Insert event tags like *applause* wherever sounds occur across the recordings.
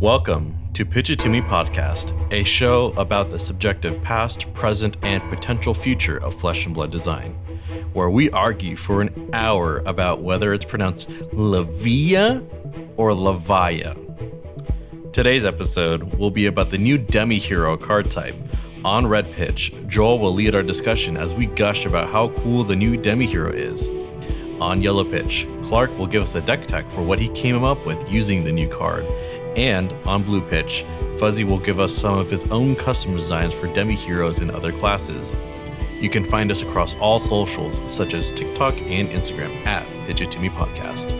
Welcome to Pitch It To Me podcast, a show about the subjective past, present, and potential future of flesh and blood design, where we argue for an hour about whether it's pronounced Lavia or Lavaya. Today's episode will be about the new Demi Hero card type. On Red Pitch, Joel will lead our discussion as we gush about how cool the new Demi Hero is. On Yellow Pitch, Clark will give us a deck tech for what he came up with using the new card. And on Blue Pitch, Fuzzy will give us some of his own custom designs for Demi Heroes in other classes. You can find us across all socials such as TikTok and Instagram at Pitch It To Me Podcast.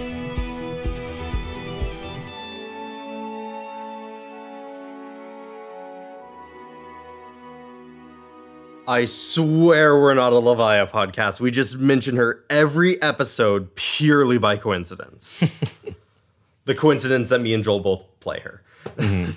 I swear we're not a Lavaya podcast. We just mention her every episode purely by coincidence. *laughs* the coincidence that me and Joel both play her. Mm-hmm.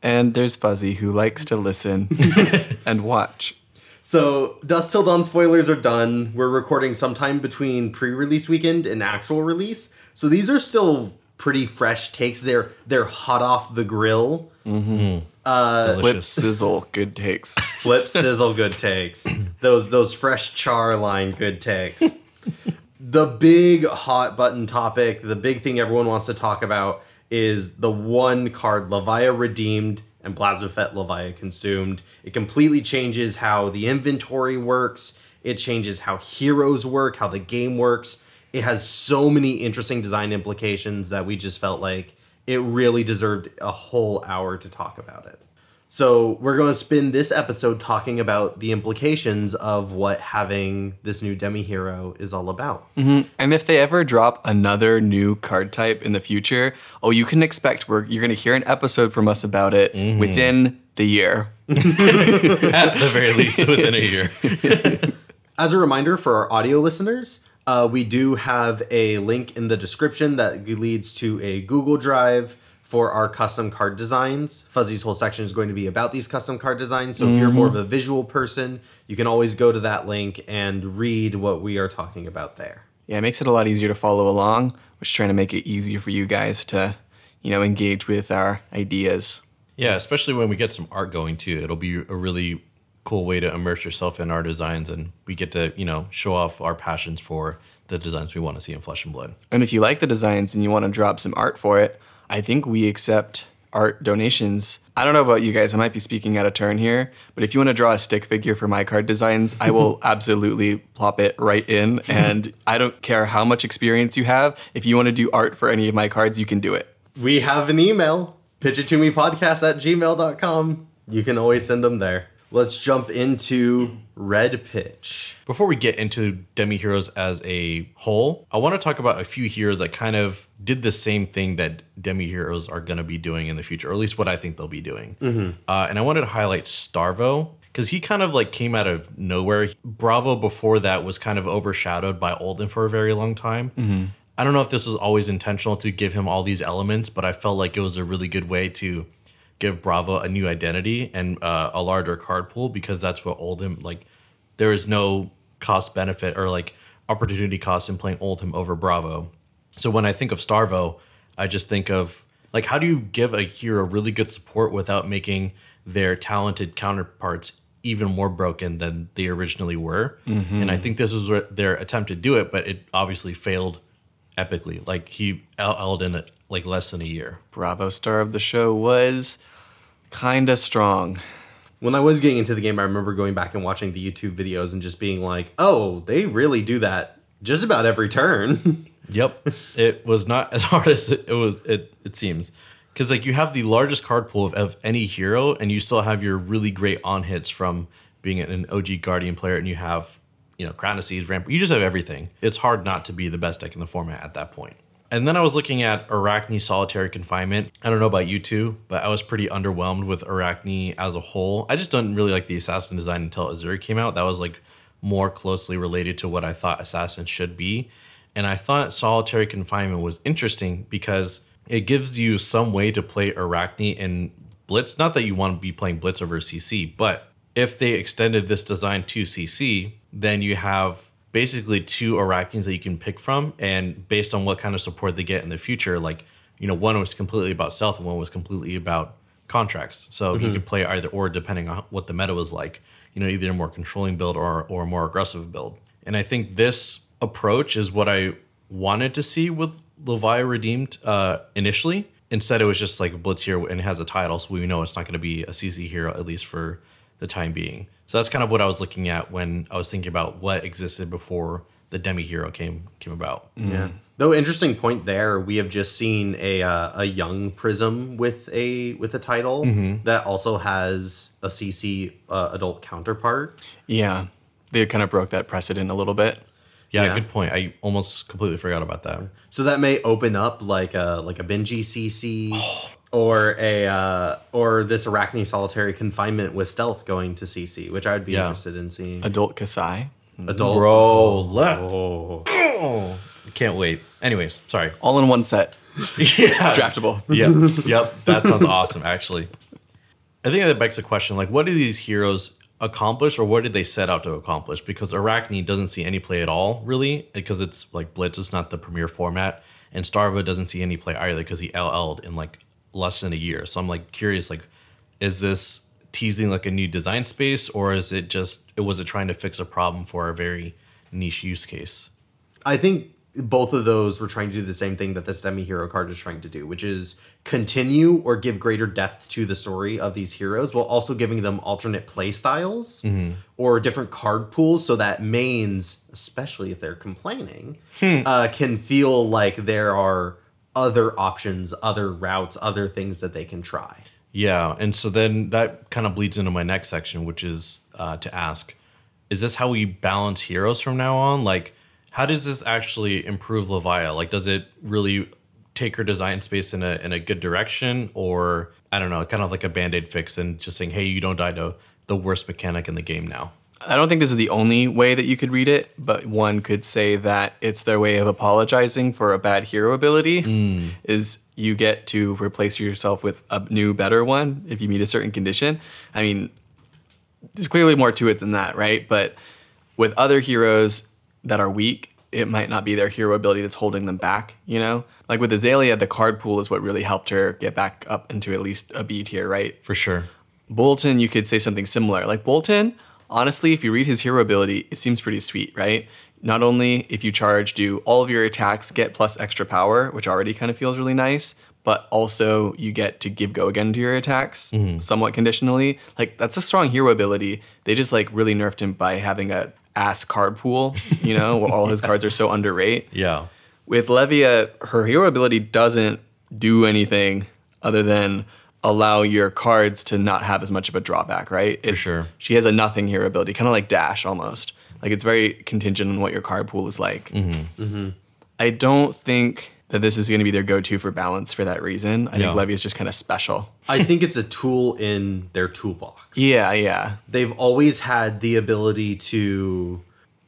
And there's Fuzzy who likes to listen *laughs* and watch. So, Dusk Till Dawn spoilers are done. We're recording sometime between pre-release weekend and actual release. So these are still pretty fresh takes. They're they're hot off the grill. Mm-hmm. Uh, Flip Delicious. sizzle, good takes. Flip sizzle good takes. *clears throat* Those those fresh char line good takes. *laughs* the big hot button topic, the big thing everyone wants to talk about is the one card Lavaya redeemed and Blasmophet Lavaya consumed. It completely changes how the inventory works. It changes how heroes work, how the game works. It has so many interesting design implications that we just felt like it really deserved a whole hour to talk about it. So, we're going to spend this episode talking about the implications of what having this new demi hero is all about. And if they ever drop another new card type in the future, oh, you can expect we're you're gonna hear an episode from us about it within the year. *laughs* At the very *laughs* least, within a year. *laughs* As a reminder for our audio listeners, uh, we do have a link in the description that leads to a Google Drive for our custom card designs. Fuzzy's whole section is going to be about these custom card designs. So if you're more of mm-hmm. a visual person, you can always go to that link and read what we are talking about there. Yeah, it makes it a lot easier to follow along. We're just trying to make it easier for you guys to, you know, engage with our ideas. Yeah, especially when we get some art going too. It'll be a really cool way to immerse yourself in our designs and we get to, you know, show off our passions for the designs we want to see in Flesh and Blood. And if you like the designs and you want to drop some art for it, I think we accept art donations. I don't know about you guys, I might be speaking out of turn here, but if you want to draw a stick figure for my card designs, I will *laughs* absolutely plop it right in. And I don't care how much experience you have. If you want to do art for any of my cards, you can do it. We have an email, pitch it to me podcast at gmail.com. You can always send them there. Let's jump into Red Pitch. Before we get into Demi Heroes as a whole, I want to talk about a few heroes that kind of did the same thing that Demi Heroes are going to be doing in the future, or at least what I think they'll be doing. Uh, and I wanted to highlight Starvo because he kind of like came out of nowhere. Bravo before that was kind of overshadowed by Oldhim for a very long time. I don't know if this was always intentional to give him all these elements, but I felt like it was a really good way to give Bravo a new identity and uh, a larger card pool because that's what Oldhim like. There is no cost benefit or like opportunity cost in playing Oldhim over Bravo. So when I think of Starvo, I just think of like how do you give a hero really good support without making their talented counterparts even more broken than they originally were? And I think this was where their attempt to do it, but it obviously failed epically. Like he held in it like less than a year. Bravo star of the show was kinda strong. When I was getting into the game, I remember going back and watching the YouTube videos and just being like, oh, they really do that just about every turn. *laughs* Yep, it was not as *laughs* hard as it, it was. It it seems because like you have the largest card pool of, of any hero, and you still have your really great on hits from being an OG Guardian player, and you have you know Crown of Seas, Ramp. You just have everything. It's hard not to be the best deck in the format at that point. And then I was looking at Arakni Solitary Confinement. I don't know about you two, but I was pretty underwhelmed with Arakni as a whole. I just didn't really like the assassin design until Uzuri came out. That was like more closely related to what I thought assassins should be. And I thought Solitary Confinement was interesting because it gives you some way to play Arakni in Blitz. Not that you want to be playing Blitz over CC, but if they extended this design to CC, then you have basically two Araknis that you can pick from. And based on what kind of support they get in the future, like you know, one was completely about stealth and one was completely about contracts. So you could play either or depending on what the meta was like. You know, either a more controlling build or or a more aggressive build. And I think this approach is what I wanted to see with Levia Redeemed uh, initially. Instead, it was just like Blitz here and it has a title, so we know it's not going to be a CC hero at least for the time being. So that's kind of what I was looking at when I was thinking about what existed before the demi hero came came about. Yeah. Though interesting point there, we have just seen a uh, a young Prism with a with a title that also has a CC uh, adult counterpart. Yeah, they kind of broke that precedent a little bit. Yeah, Yeah. good point. I almost completely forgot about that. So that may open up like a like a Benji CC or a uh, or this Arakni solitary confinement with stealth going to CC, which I would be Yeah. interested in seeing. Adult Kassai. Adult Bro, let's Oh. go. Can't wait. Anyways, sorry. All in one set. *laughs* yeah. Draftable. yep, *laughs* yep. That sounds awesome, actually. I think that begs the question: like, what do these heroes accomplish, or what did they set out to accomplish? Because Arakni doesn't see any play at all, really, because it's like Blitz is not the premier format, and Starvo doesn't see any play either because he LL'd in like less than a year. So I'm like curious, like, is this teasing like a new design space, or is it just it was it trying to fix a problem for a very niche use case? I think both of those were trying to do the same thing that this demi hero card is trying to do, which is continue or give greater depth to the story of these heroes while also giving them alternate play styles or different card pools so that mains, especially if they're complaining, uh, can feel like there are other options, other routes, other things that they can try. Yeah, and so then that kind of bleeds into my next section, which is uh, to ask: Is this how we balance heroes from now on? Like, how does this actually improve Levia? Like, does it really take her design space in a in a good direction, or I don't know, kind of like a band aid fix and just saying, hey, you don't die to the worst mechanic in the game now? I don't think this is the only way that you could read it, but one could say that it's their way of apologizing for a bad hero ability. Hmm. Is you get to replace yourself with a new, better one if you meet a certain condition. I mean, there's clearly more to it than that, right? But with other heroes that are weak, it might not be their hero ability that's holding them back, you know? Like with Azalea, the card pool is what really helped her get back up into at least a B tier, right? For sure. Boltyn, you could say something similar. Like Boltyn, honestly, if you read his hero ability, it seems pretty sweet, right? Not only if you charge, do all of your attacks get plus extra power, which already kind of feels really nice, but also you get to give go again to your attacks mm-hmm. somewhat conditionally. Like that's a strong hero ability. They just like really nerfed him by having a ass card pool, you know, where all his *laughs* cards are so underrate Yeah. with Levia, her hero ability doesn't do anything other than allow your cards to not have as much of a drawback, right? For sure. She has a nothing here ability, kind of like Dash almost. Like it's very contingent on what your card pool is like. Mm-hmm. Mm-hmm. I don't think that this is going to be their go-to for balance for that reason. I Yeah. think Levy is just kind of special. I think it's a tool in their toolbox. Yeah, yeah. they've always had the ability to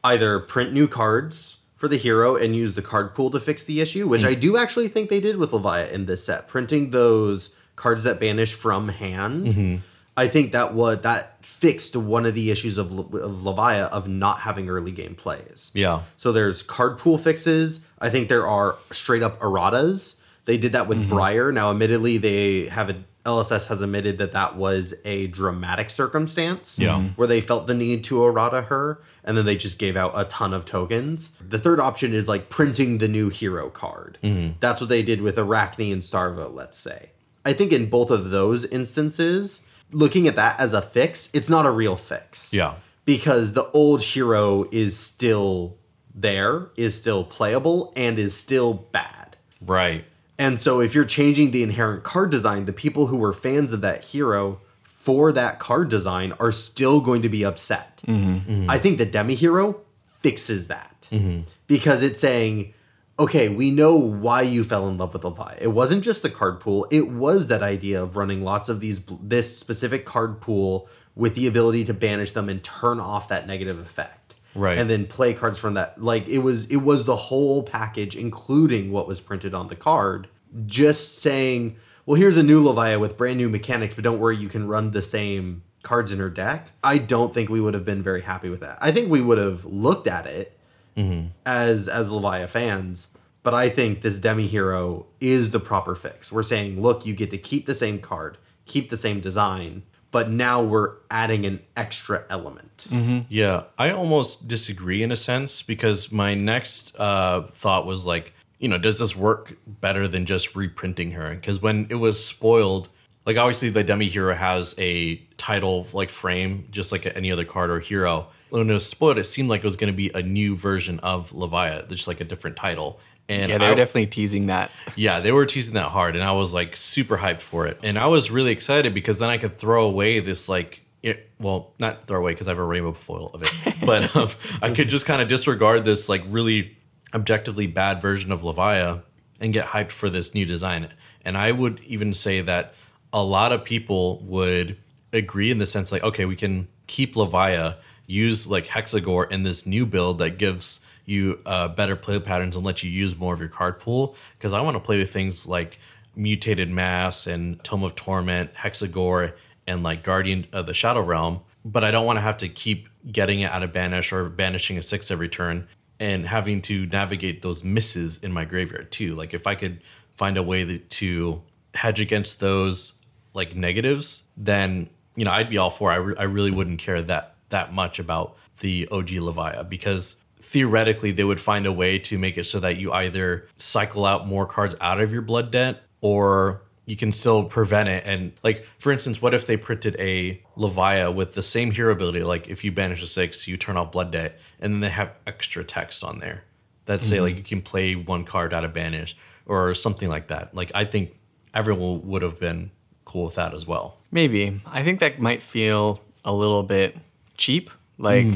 either print new cards for the hero and use the card pool to fix the issue, which mm. I do actually think they did with Levia in this set, printing those cards that banish from hand. Mm-hmm. I think that what that fixed one of the issues of, Le- of Levia of not having early game plays. Yeah. So there's card pool fixes. I think there are straight up erratas. They did that with mm-hmm. Briar. Now, admittedly, they have a LSS has admitted that that was a dramatic circumstance. Yeah. Mhm. Where they felt the need to errata her, and then they just gave out a ton of tokens. The third option is like printing the new hero card. Mm-hmm. That's what they did with Arakni and Starvo. Let's say. I think in both of those instances, looking at that as a fix, it's not a real fix Yeah. because the old hero is still there, is still playable, and is still bad. Right. And so if you're changing the inherent card design, the people who were fans of that hero for that card design are still going to be upset. Mm-hmm. I think the demi hero fixes that mm-hmm. because it's saying, okay, we know why you fell in love with Levi. It wasn't just the card pool; it was that idea of running lots of these this specific card pool with the ability to banish them and turn off that negative effect. Right. And then play cards from that. Like it was it was the whole package, including what was printed on the card. Just saying, well, here's a new Levia with brand new mechanics, but don't worry, you can run the same cards in her deck. I don't think we would have been very happy with that. I think we would have looked at it as as Levia fans, But I think this demi hero is the proper fix. We're saying, look, you get to keep the same card, keep the same design, but now we're adding an extra element. Yeah, I almost disagree in a sense because my next uh, thought was like, you know, does this work better than just reprinting her? Because when it was spoiled, like obviously the demi hero has a title like frame, just like any other card or hero. When it was spoiled, it seemed like it was going to be a new version of Levia, just like a different title. And Yeah, they I- were definitely teasing that. yeah, they were teasing that hard, and I was like super hyped for it. And I was really excited because then I could throw away this like, it, well, not throw away because I have a rainbow foil of it, *laughs* but um, I could just kind of disregard this like really objectively bad version of Levia and get hyped for this new design. And I would even say that a lot of people would agree in the sense like, okay, we can keep Levia, use like Hexagore in this new build that gives you uh, better play patterns and let you use more of your card pool. Because I want to play with things like Mutated Mass and Tome of Torment, Hexagore, and like Guardian of the Shadow Realm. But I don't want to have to keep getting it out of banish or banishing a six every turn and having to navigate those misses in my graveyard too. Like if I could find a way to hedge against those like negatives, then you know I'd be all for. I, re- I really wouldn't care that that much about the OG Levia because theoretically they would find a way to make it so that you either cycle out more cards out of your blood debt or you can still prevent it. And like for instance what if they printed a levia with the same hero ability? Like if you banish a six you turn off blood debt and then they have extra text on there that say mm-hmm. like you can play one card out of banish or something like that. Like i think everyone would have been cool with that as well. Maybe. I think that might feel a little bit cheap. Like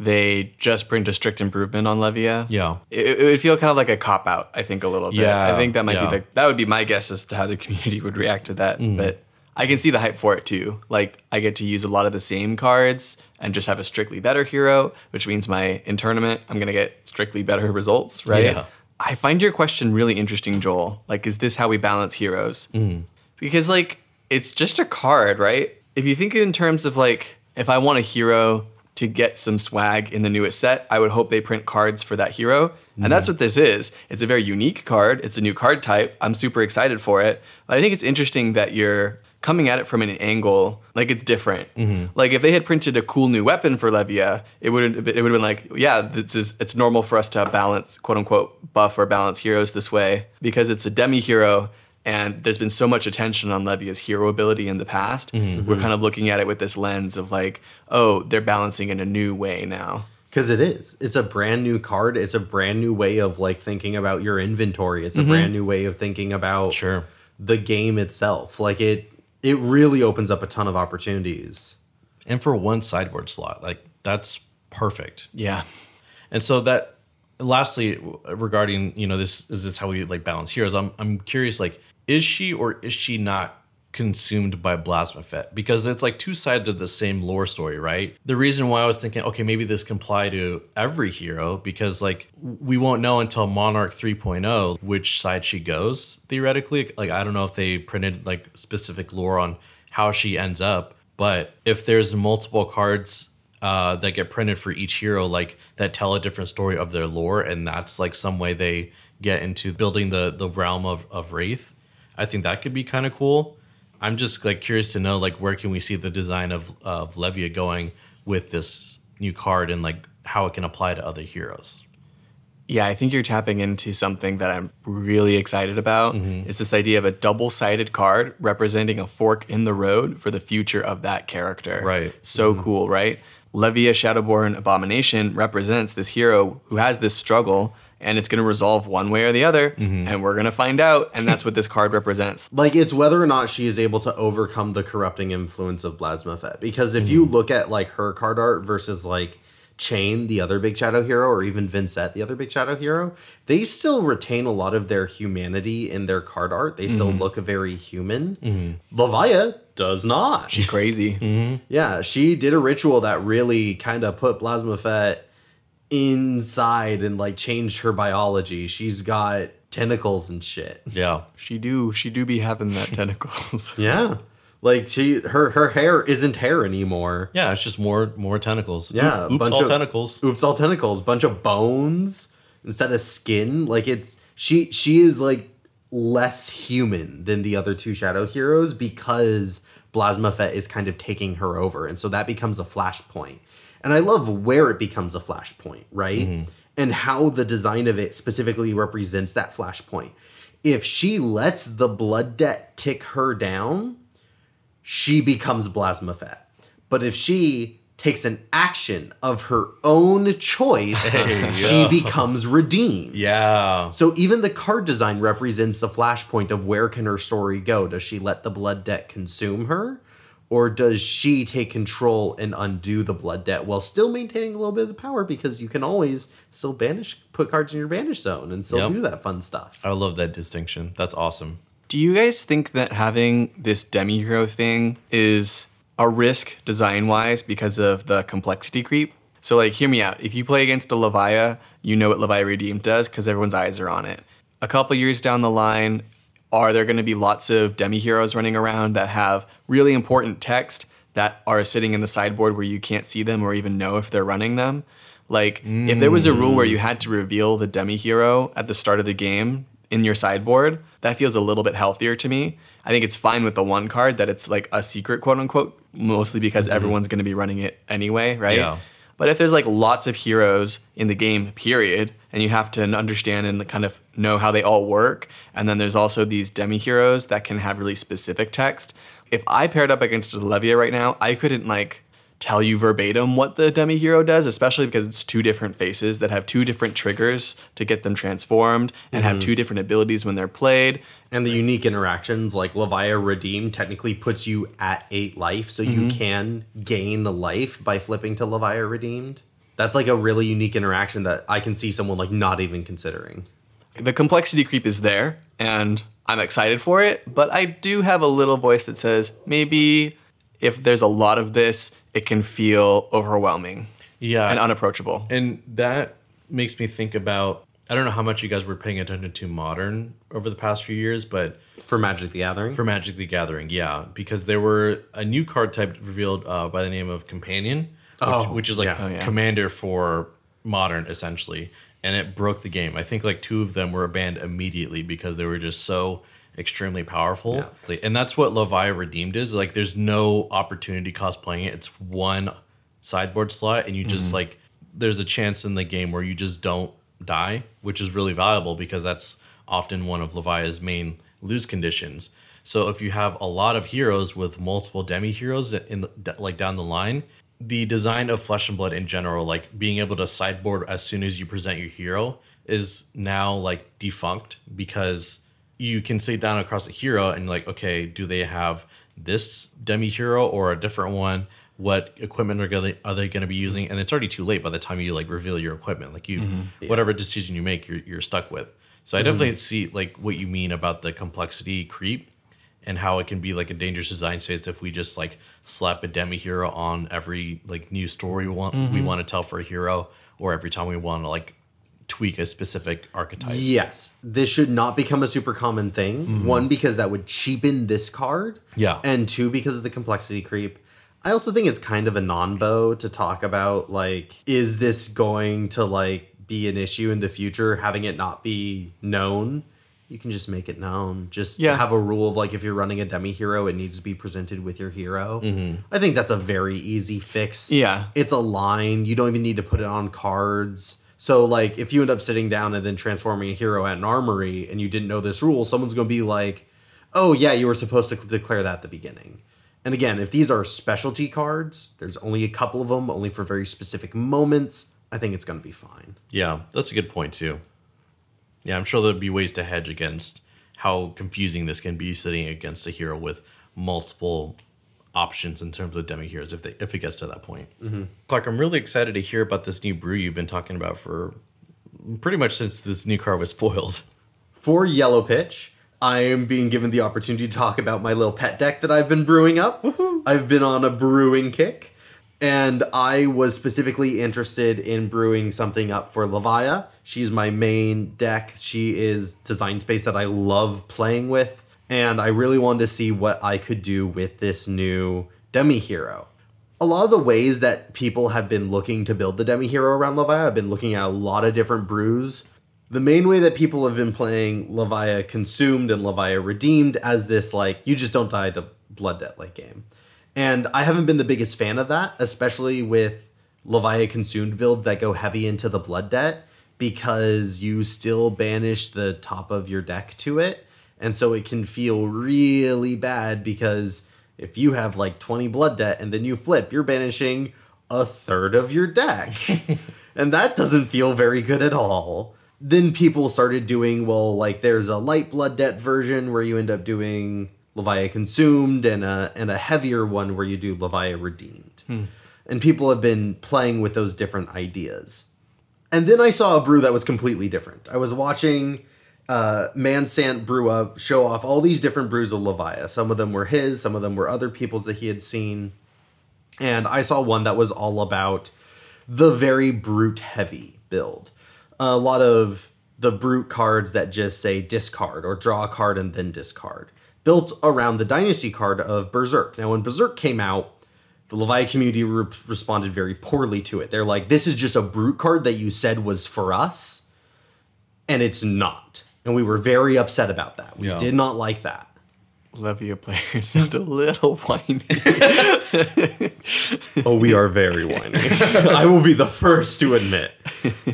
they just print a strict improvement on Levia. Yeah. It, it would feel kind of like a cop out, I think, a little bit. Yeah, I think that might yeah. be the that would be my guess as to how the *laughs* community would react to that. Mm. But I can see the hype for it too. Like I get to use a lot of the same cards and just have a strictly better hero, which means my in tournament I'm gonna get strictly better results, right? Yeah. I find your question really interesting, Joel. Like, is this how we balance heroes? Mm. Because like it's just a card, right? If you think in terms of like if I want a hero to get some swag in the newest set, I would hope they print cards for that hero. And that's mm. what this is. It's a very unique card. It's a new card type. I'm super excited for it. But I think it's interesting that you're coming at it from an angle like it's different. Mm-hmm. Like if they had printed a cool new weapon for Levia, it would it would have been like, yeah, this is it's normal for us to balance quote unquote buff or balance heroes this way because it's a demi hero and there's been so much attention on Levia's hero ability in the past. Mm-hmm. We're mm-hmm. kind of looking at it with this lens of like, oh, they're balancing in a new way now. Because it is. It's a brand new card. It's a brand new way of like thinking about your inventory. It's a mm-hmm. brand new way of thinking about Sure. the game itself. Like it it really opens up a ton of opportunities. and for one sideboard slot like that's perfect Yeah. And so that lastly regarding, you know, this is this how we like balance heroes. I'm I'm curious like is she or is she not consumed by Blasmophet? Because it's like two sides of the same lore story, right? The reason why I was thinking, okay, maybe this can apply to every hero because like we won't know until Monarch 3.0 which side she goes theoretically. Like I don't know if they printed like specific lore on how she ends up, but if there's multiple cards uh, that get printed for each hero, like that tell a different story of their lore, and that's like some way they get into building the the realm of of Rathe. I think that could be kind of cool. I'm just like curious to know like where can we see the design of of Levia going with this new card and like how it can apply to other heroes. Yeah, I think you're tapping into something that I'm really excited about. Mm-hmm. Is this idea of a double-sided card representing a fork in the road for the future of that character. Right. So mm-hmm. cool, right? Levia Shadowborn Abomination represents this hero who has this struggle and it's going to resolve one way or the other mm-hmm. and we're going to find out and that's what this card represents. *laughs* Like it's whether or not she is able to overcome the corrupting influence of Blasmophet. Because if you mm-hmm. look at like her card art versus like Chane, the other big shadow hero, or even Vynnset, the other big shadow hero, they still retain a lot of their humanity in their card art. They still mm-hmm. look very human. Levia does not. She's crazy. Yeah, she did a ritual that really kind of put Blasmophet inside and like changed her biology. She's got tentacles and shit. Yeah. She do she do be having that tentacles. *laughs* Yeah. Like she her her hair isn't hair anymore. Yeah, it's just more more tentacles. Yeah, Oop- a Oops, bunch all of- tentacles. Oops, all tentacles, bunch of bones instead of skin. Like it's she she is like less human than the other two shadow heroes because Blasmophet is kind of taking her over, and so that becomes a flashpoint. And I love where it becomes a flashpoint, right? And how the design of it specifically represents that flashpoint. If she lets the blood debt tick her down, she becomes Blasmophet. But if she takes an action of her own choice, *laughs* she becomes redeemed. Yeah. So even the card design represents the flashpoint of where can her story go? Does she let the blood debt consume her? Or does she take control and undo the blood debt while still maintaining a little bit of the power because you can always still banish put cards in your banish zone and still Yep. do that fun stuff. I love that distinction. That's awesome. Do you guys think that having this demi hero thing is a risk design wise because of the complexity creep? So, like, hear me out. If you play against a Levia, you know what Levia Redeemed does because everyone's eyes are on it. A couple years down the line, are there going to be lots of demi heroes running around that have really important text that are sitting in the sideboard where you can't see them or even know if they're running them? Like, if there was a rule where you had to reveal the demi hero at the start of the game in your sideboard, that feels a little bit healthier to me. I think it's fine with the one card that it's like a secret, quote unquote, mostly because mm-hmm. everyone's going to be running it anyway, right? Yeah. But if there's like lots of heroes in the game, period, and you have to understand and kind of know how they all work, and then there's also these demi heroes that can have really specific text. If I paired up against a Levia right now, I couldn't like tell you verbatim what the demi hero does, especially because it's two different faces that have two different triggers to get them transformed and have two different abilities when they're played. And the unique interactions, like Levia Redeemed, technically puts you at eight life, so Mm-hmm. you can gain a life by flipping to Levia Redeemed. That's like a really unique interaction that I can see someone like not even considering. the complexity creep is there and I'm excited for it, but I do have a little voice that says maybe if there's a lot of this, it can feel overwhelming Yeah. and unapproachable. And that makes me think about I don't know how much you guys were paying attention to modern over the past few years, but For Magic the Gathering. for Magic the Gathering, yeah, because there were a new card type revealed uh, by the name of Companion, which, Oh, which is like yeah. Oh, yeah. Commander for modern, essentially, and it broke the game. I think like two of them were banned immediately because they were just so extremely powerful. Yeah. And that's what Levia Redeemed is. Like, there's no opportunity cost playing it. It's one sideboard slot, and you Mm-hmm. just like there's a chance in the game where you just don't die, which is really valuable because that's often one of Levia's main lose conditions. So if you have a lot of heroes with multiple demi heroes in the, like down the line, the design of Flesh and Blood in general, like being able to sideboard as soon as you present your hero, is now like defunct because you can sit down across a hero and like, okay, do they have this demi hero or a different one? What equipment are gonna, are they going to be using? And it's already too late by the time you like reveal your equipment. Like you, mm-hmm. whatever decision you make, you're, you're stuck with. So I mm-hmm. definitely see like what you mean about the complexity creep and how it can be like a dangerous design space if we just like slap a demi hero on every like new story we want we mm-hmm. want to tell for a hero or every time we want to like tweak a specific archetype. Yes, this should not become a super common thing. Mm-hmm. One, because that would cheapen this card. Yeah. And two, because of the complexity creep. I also think it's kind of a non-bow to talk about like, is this going to like be an issue in the future, having it not be known? You can just make it known. Just Yeah. have a rule of like if you're running a demi hero, it needs to be presented with your hero. Mm-hmm. I think that's a very easy fix. Yeah. It's a line. You don't even need to put it on cards. So like if you end up sitting down and then transforming a hero at an armory and you didn't know this rule, someone's gonna be like, Oh yeah, you were supposed to declare that at the beginning. And again, if these are specialty cards, there's only a couple of them, only for very specific moments. I think it's gonna be fine. Yeah, that's a good point too. Yeah, I'm sure there'd be ways to hedge against how confusing this can be sitting against a hero with multiple options in terms of demi heroes if they if it gets to that point. Mm-hmm. Clark, I'm really excited to hear about this new brew you've been talking about for pretty much since this new card was spoiled. For Yellow Pitch, I am being given the opportunity to talk about my little pet deck that I've been brewing up. I've been on a brewing kick, and I was specifically interested in brewing something up for Levia. She's my main deck. She is design space that I love playing with, and I really wanted to see what I could do with this new demi hero. A lot of the ways that people have been looking to build the demi hero around Levia, I've been looking at a lot of different brews the main way that people have been playing Levia Consumed and Levia Redeemed as this like you just don't die to blood debt like game. And I haven't been the biggest fan of that, especially with Levia Consumed builds that go heavy into the blood debt because you still banish the top of your deck to it. And so it can feel really bad because if you have like 20 blood debt and then you flip, you're banishing a third of your deck. *laughs* and that doesn't feel very good at all. Then people started doing, well, like there's a light blood debt version where you end up doing Levia consumed and a and a heavier one where you do Levia redeemed. And people have been playing with those different ideas. And then I saw a brew that was completely different. I was watching uh, Mansant brew up, show off all these different brews of Levia. Some of them were his, some of them were other people's that he had seen. And I saw one that was all about the very brute heavy build. A lot of the brute cards that just say discard or draw a card and then discard, built around the dynasty card of Berserk. Now, when Berserk came out, the Levi community re- responded very poorly to it. They're like, this is just a brute card that you said was for us, and it's not. And we were very upset about that. We Yeah. did not like that. Levia players sound a little whiny. *laughs* Oh, we are very whiny. I will be the first to admit.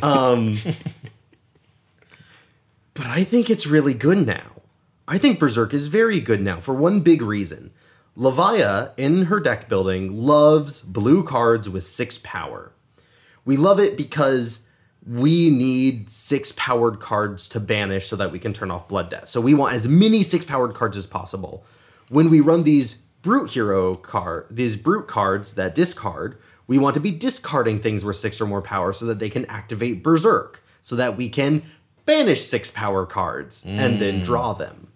Um, *laughs* but I think it's really good now. I think Berserk is very good now for one big reason. Levia, in her deck building, loves blue cards with six power. We love it because we need six powered cards to banish so that we can turn off Blood Debt. So we want as many six powered cards as possible. When we run these Brute Hero card, these Brute cards that discard, we want to be discarding things with six or more power so that they can activate Berserk, so that we can banish six power cards and then mm. draw them.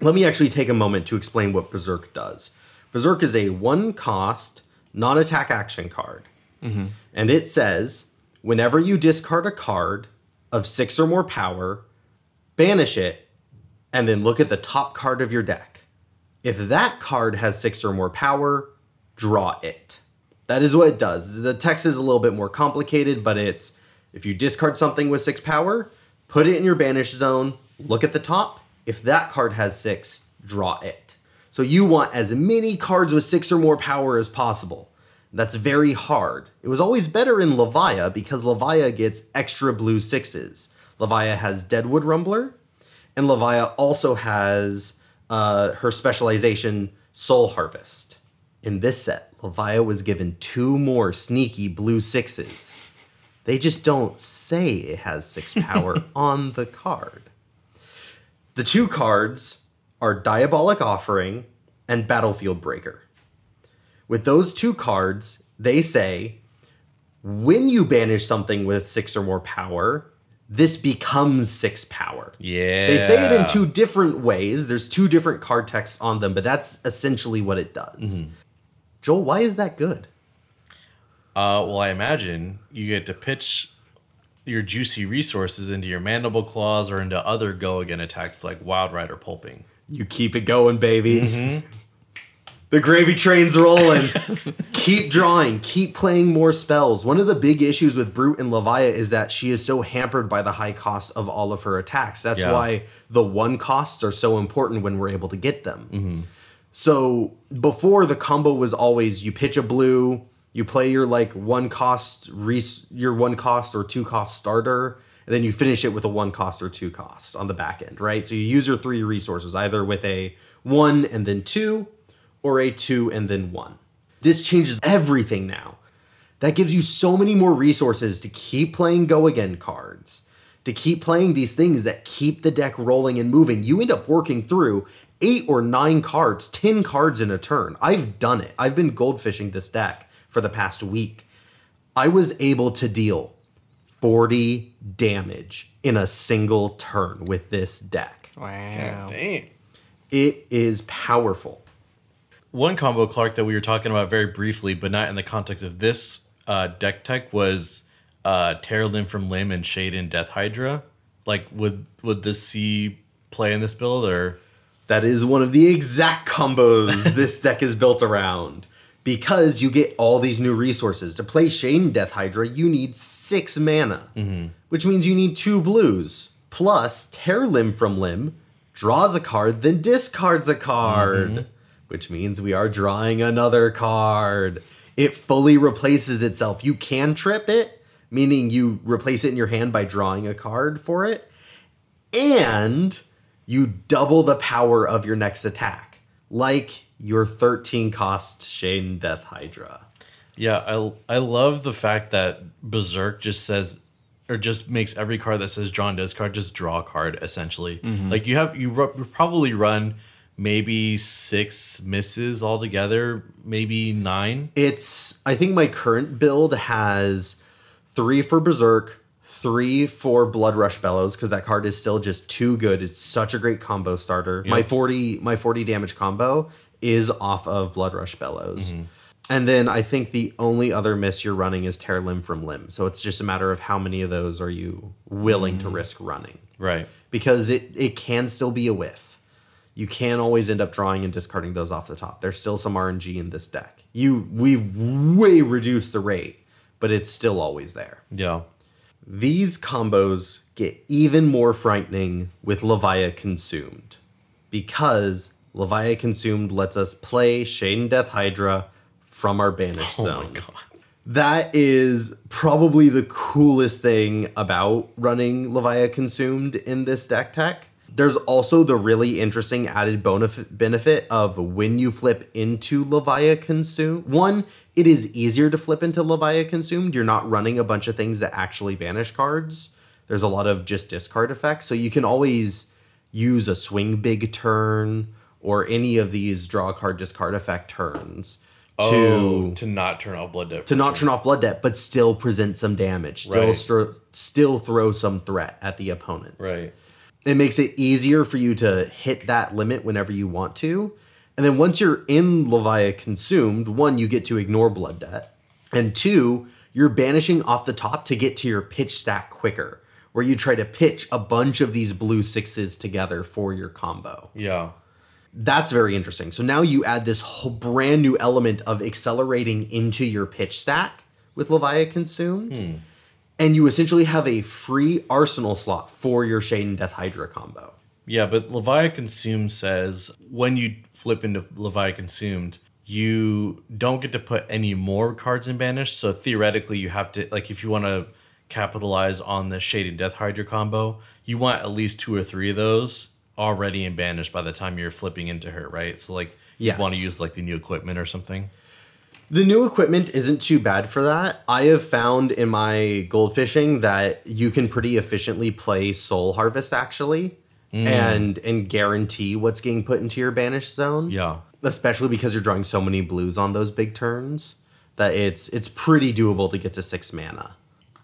Let me actually take a moment to explain what Berserk does. Berserk is a one cost, non attack action card. Mm-hmm. And it says whenever you discard a card of six or more power, banish it, and then look at the top card of your deck. If that card has six or more power, draw it. That is what it does. The text is a little bit more complicated, but it's if you discard something with six power, put it in your banish zone, look at the top. If that card has six, draw it. So you want as many cards with six or more power as possible. That's very hard. It was always better in Levia because Levia gets extra blue sixes. Levia has Deadwood Rumbler, and Levia also has uh, her specialization Soul Harvest. In this set, Levia was given two more sneaky blue sixes. They just don't say it has six power *laughs* on the card. The two cards are Diabolic Offering and Battlefield Breaker. With those two cards, they say when you banish something with six or more power, this becomes six power. Yeah. They say it in two different ways. There's two different card texts on them, but that's essentially what it does. Joel, why is that good? Uh, well, I imagine you get to pitch your juicy resources into your mandible claws or into other go again attacks like Wild Rider pulping. You keep it going, baby. Mm-hmm. *laughs* The gravy train's rolling. *laughs* keep drawing, keep playing more spells. One of the big issues with Brute and Levia is that she is so hampered by the high cost of all of her attacks. That's Yeah. why the one costs are so important when we're able to get them. Mm-hmm. So before the combo was always you pitch a blue, you play your like one cost res- your one cost or two cost starter, and then you finish it with a one cost or two cost on the back end, right? So you use your three resources either with a one and then two, or a two and then one. This changes everything now. That gives you so many more resources to keep playing go again cards, to keep playing these things that keep the deck rolling and moving. You end up working through eight or nine cards, 10 cards in a turn. I've done it. I've been goldfishing this deck for the past week. I was able to deal 40 damage in a single turn with this deck. Wow. Dang. It is powerful. One combo, Clark, that we were talking about very briefly, but not in the context of this uh, deck tech, was uh, Tear Limb from Limb and Shade and Death Hydra. Like, would would this see play in this build or? That is one of the exact combos *laughs* this deck is built around. Because you get all these new resources. To play Shane Death Hydra, you need six mana, mm-hmm. which means you need two blues. Plus, Tear Limb from Limb draws a card, then discards a card, mm-hmm. which means we are drawing another card. It fully replaces itself. You can trip it, meaning you replace it in your hand by drawing a card for it, and you double the power of your next attack, like your 13 cost Shane Death Hydra. Yeah, I I love the fact that Berserk just says or just makes every card that says draw and discard just draw a card essentially. Mm-hmm. Like you have you, ru- you probably run maybe six misses altogether, maybe nine. It's I think my current build has three for Berserk, three four Blood Rush Bellows because that card is still just too good. It's such a great combo starter. My forty my forty damage combo is off of Blood Rush Bellows. Mm-hmm. And then I think the only other miss you're running is Tear Limb from Limb. So it's just a matter of how many of those are you willing to mm. risk running. Right. Because it, it can still be a whiff. You can always end up drawing and discarding those off the top. There's still some RNG in this deck. You we've way reduced the rate, but it's still always there. Yeah. These combos get even more frightening with Levia Consumed because Levia Consumed lets us play Shade Death Hydra from our banished Oh zone. my god. That is probably the coolest thing about running Levia Consumed in this deck tech. There's also the really interesting added benefit of when you flip into Levia Consumed. One, it is easier to flip into Levia Consumed. You're not running a bunch of things that actually banish cards. There's a lot of just discard effects. So you can always use a swing big turn or any of these draw card discard effect turns oh, to Oh, to not turn off blood debt. to not turn off blood debt, but still present some damage, still Right. stro- still throw some threat at the opponent. Right. It makes it easier for you to hit that limit whenever you want to. And then once you're in Levia consumed, one, you get to ignore blood debt. And two, you're banishing off the top to get to your pitch stack quicker, where you try to pitch a bunch of these blue sixes together for your combo. Yeah. That's very interesting. So now you add this whole brand new element of accelerating into your pitch stack with Levia consumed. Hmm. And you essentially have a free arsenal slot for your Shade and Death Hydra combo. Yeah, but Leviathan Consumed says when you flip into Leviathan Consumed, you don't get to put any more cards in banished. So theoretically, you have to like if you want to capitalize on the Shade and Death Hydra combo, you want at least two or three of those already in banished by the time you're flipping into her, right? So like you Yes. want to use like the new equipment or something. The new equipment isn't too bad for that. I have found in my goldfishing that you can pretty efficiently play Soul Harvest actually mm. and and guarantee what's getting put into your banished zone. Yeah. especially because you're drawing so many blues on those big turns that it's it's pretty doable to get to six mana.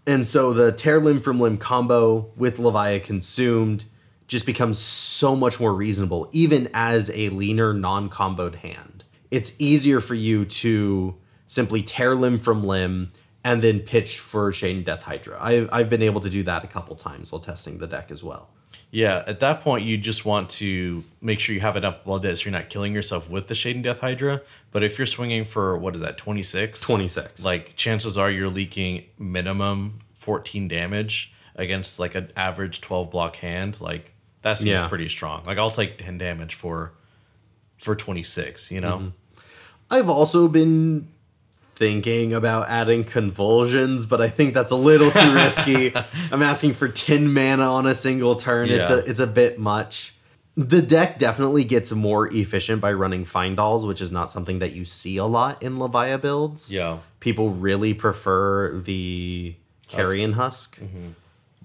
And so the tear limb from limb combo with Levia consumed just becomes so much more reasonable, even as a leaner non-comboed hand. It's easier for you to simply tear limb from limb and then pitch for Shane Death Hydra. I've, I've been able to do that a couple times while testing the deck as well. Yeah, at that point, you just want to make sure you have enough blood that so you're not killing yourself with the Shade and Death Hydra. But if you're swinging for, what is that, 26? 26. Like, chances are you're leaking minimum 14 damage against like an average 12 block hand. Like, that seems Yeah. pretty strong. Like, I'll take 10 damage for for 26, you know? Mm-hmm. I've also been thinking about adding convulsions, but I think that's a little too risky. *laughs* I'm asking for 10 mana on a single turn. It's a it's a bit much. The deck definitely gets more efficient by running Fyendal's, which is not something that you see a lot in Levia builds. Yeah. People really prefer the carrion husk. Mm-hmm.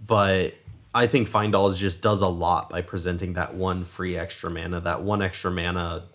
But I think Fyendal's just does a lot by presenting that one free extra mana. That one extra mana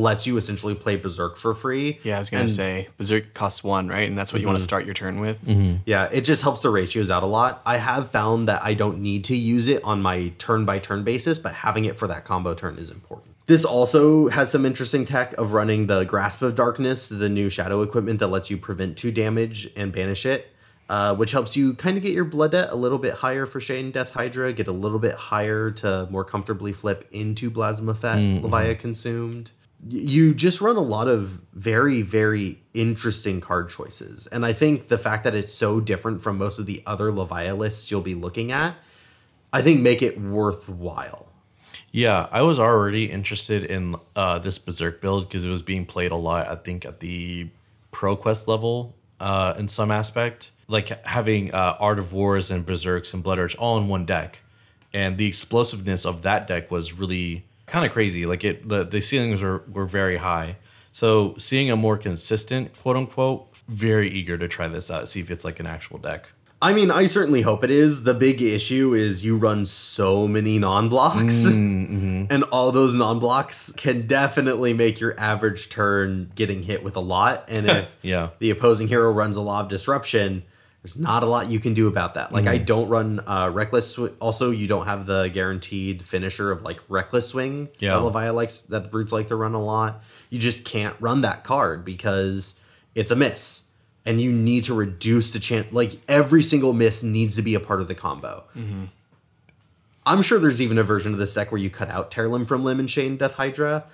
lets you essentially play Berserk for free. Yeah, I was gonna And- say Berserk costs one, right? And that's what you want to mm-hmm. start your turn with. Mm-hmm. Yeah, it just helps the ratios out a lot. I have found that I don't need to use it on my turn by turn basis, but having it for that combo turn is important. This also has some interesting tech of running the Grasp of Darkness, the new shadow equipment that lets you prevent two damage and banish it, uh, which helps you kind of get your blood debt a little bit higher for Shade and Death Hydra, get a little bit higher to more comfortably flip into Blasmophet, mm-hmm. Levia Consumed. You just run a lot of very very interesting card choices. And i think the fact that it's so different from most of the other levia lists you'll be looking at i think make it worthwhile. Yeah, I was already interested in uh, this Berserk build because it was being played a lot. I think at the Pro Quest level, uh, in some aspect, like having uh, Art of Wars and Berserks and Blood Urge all in one deck, and the explosiveness of that deck was really kind of crazy. Like it, the the ceilings were were very high. So seeing a more consistent quote unquote, very eager to try this out, see if it's like an actual deck. I mean, I certainly hope it is. The big issue is you run so many non blocks, mm, *laughs* mm-hmm. and all those non blocks can definitely make your average turn getting hit with a lot. And *laughs* if Yeah. the opposing hero runs a lot of disruption, there's not a lot you can do about that. Like, I don't run uh, Reckless Swing. Also, you don't have the guaranteed finisher of like Reckless Swing Yeah. that Leviathan likes, that the Brutes like to run a lot. You just can't run that card because it's a miss and you need to reduce the chance like every single miss needs to be a part of the combo i'm sure there's even a version of this deck where you cut out tear limb from limb and shaden death hydra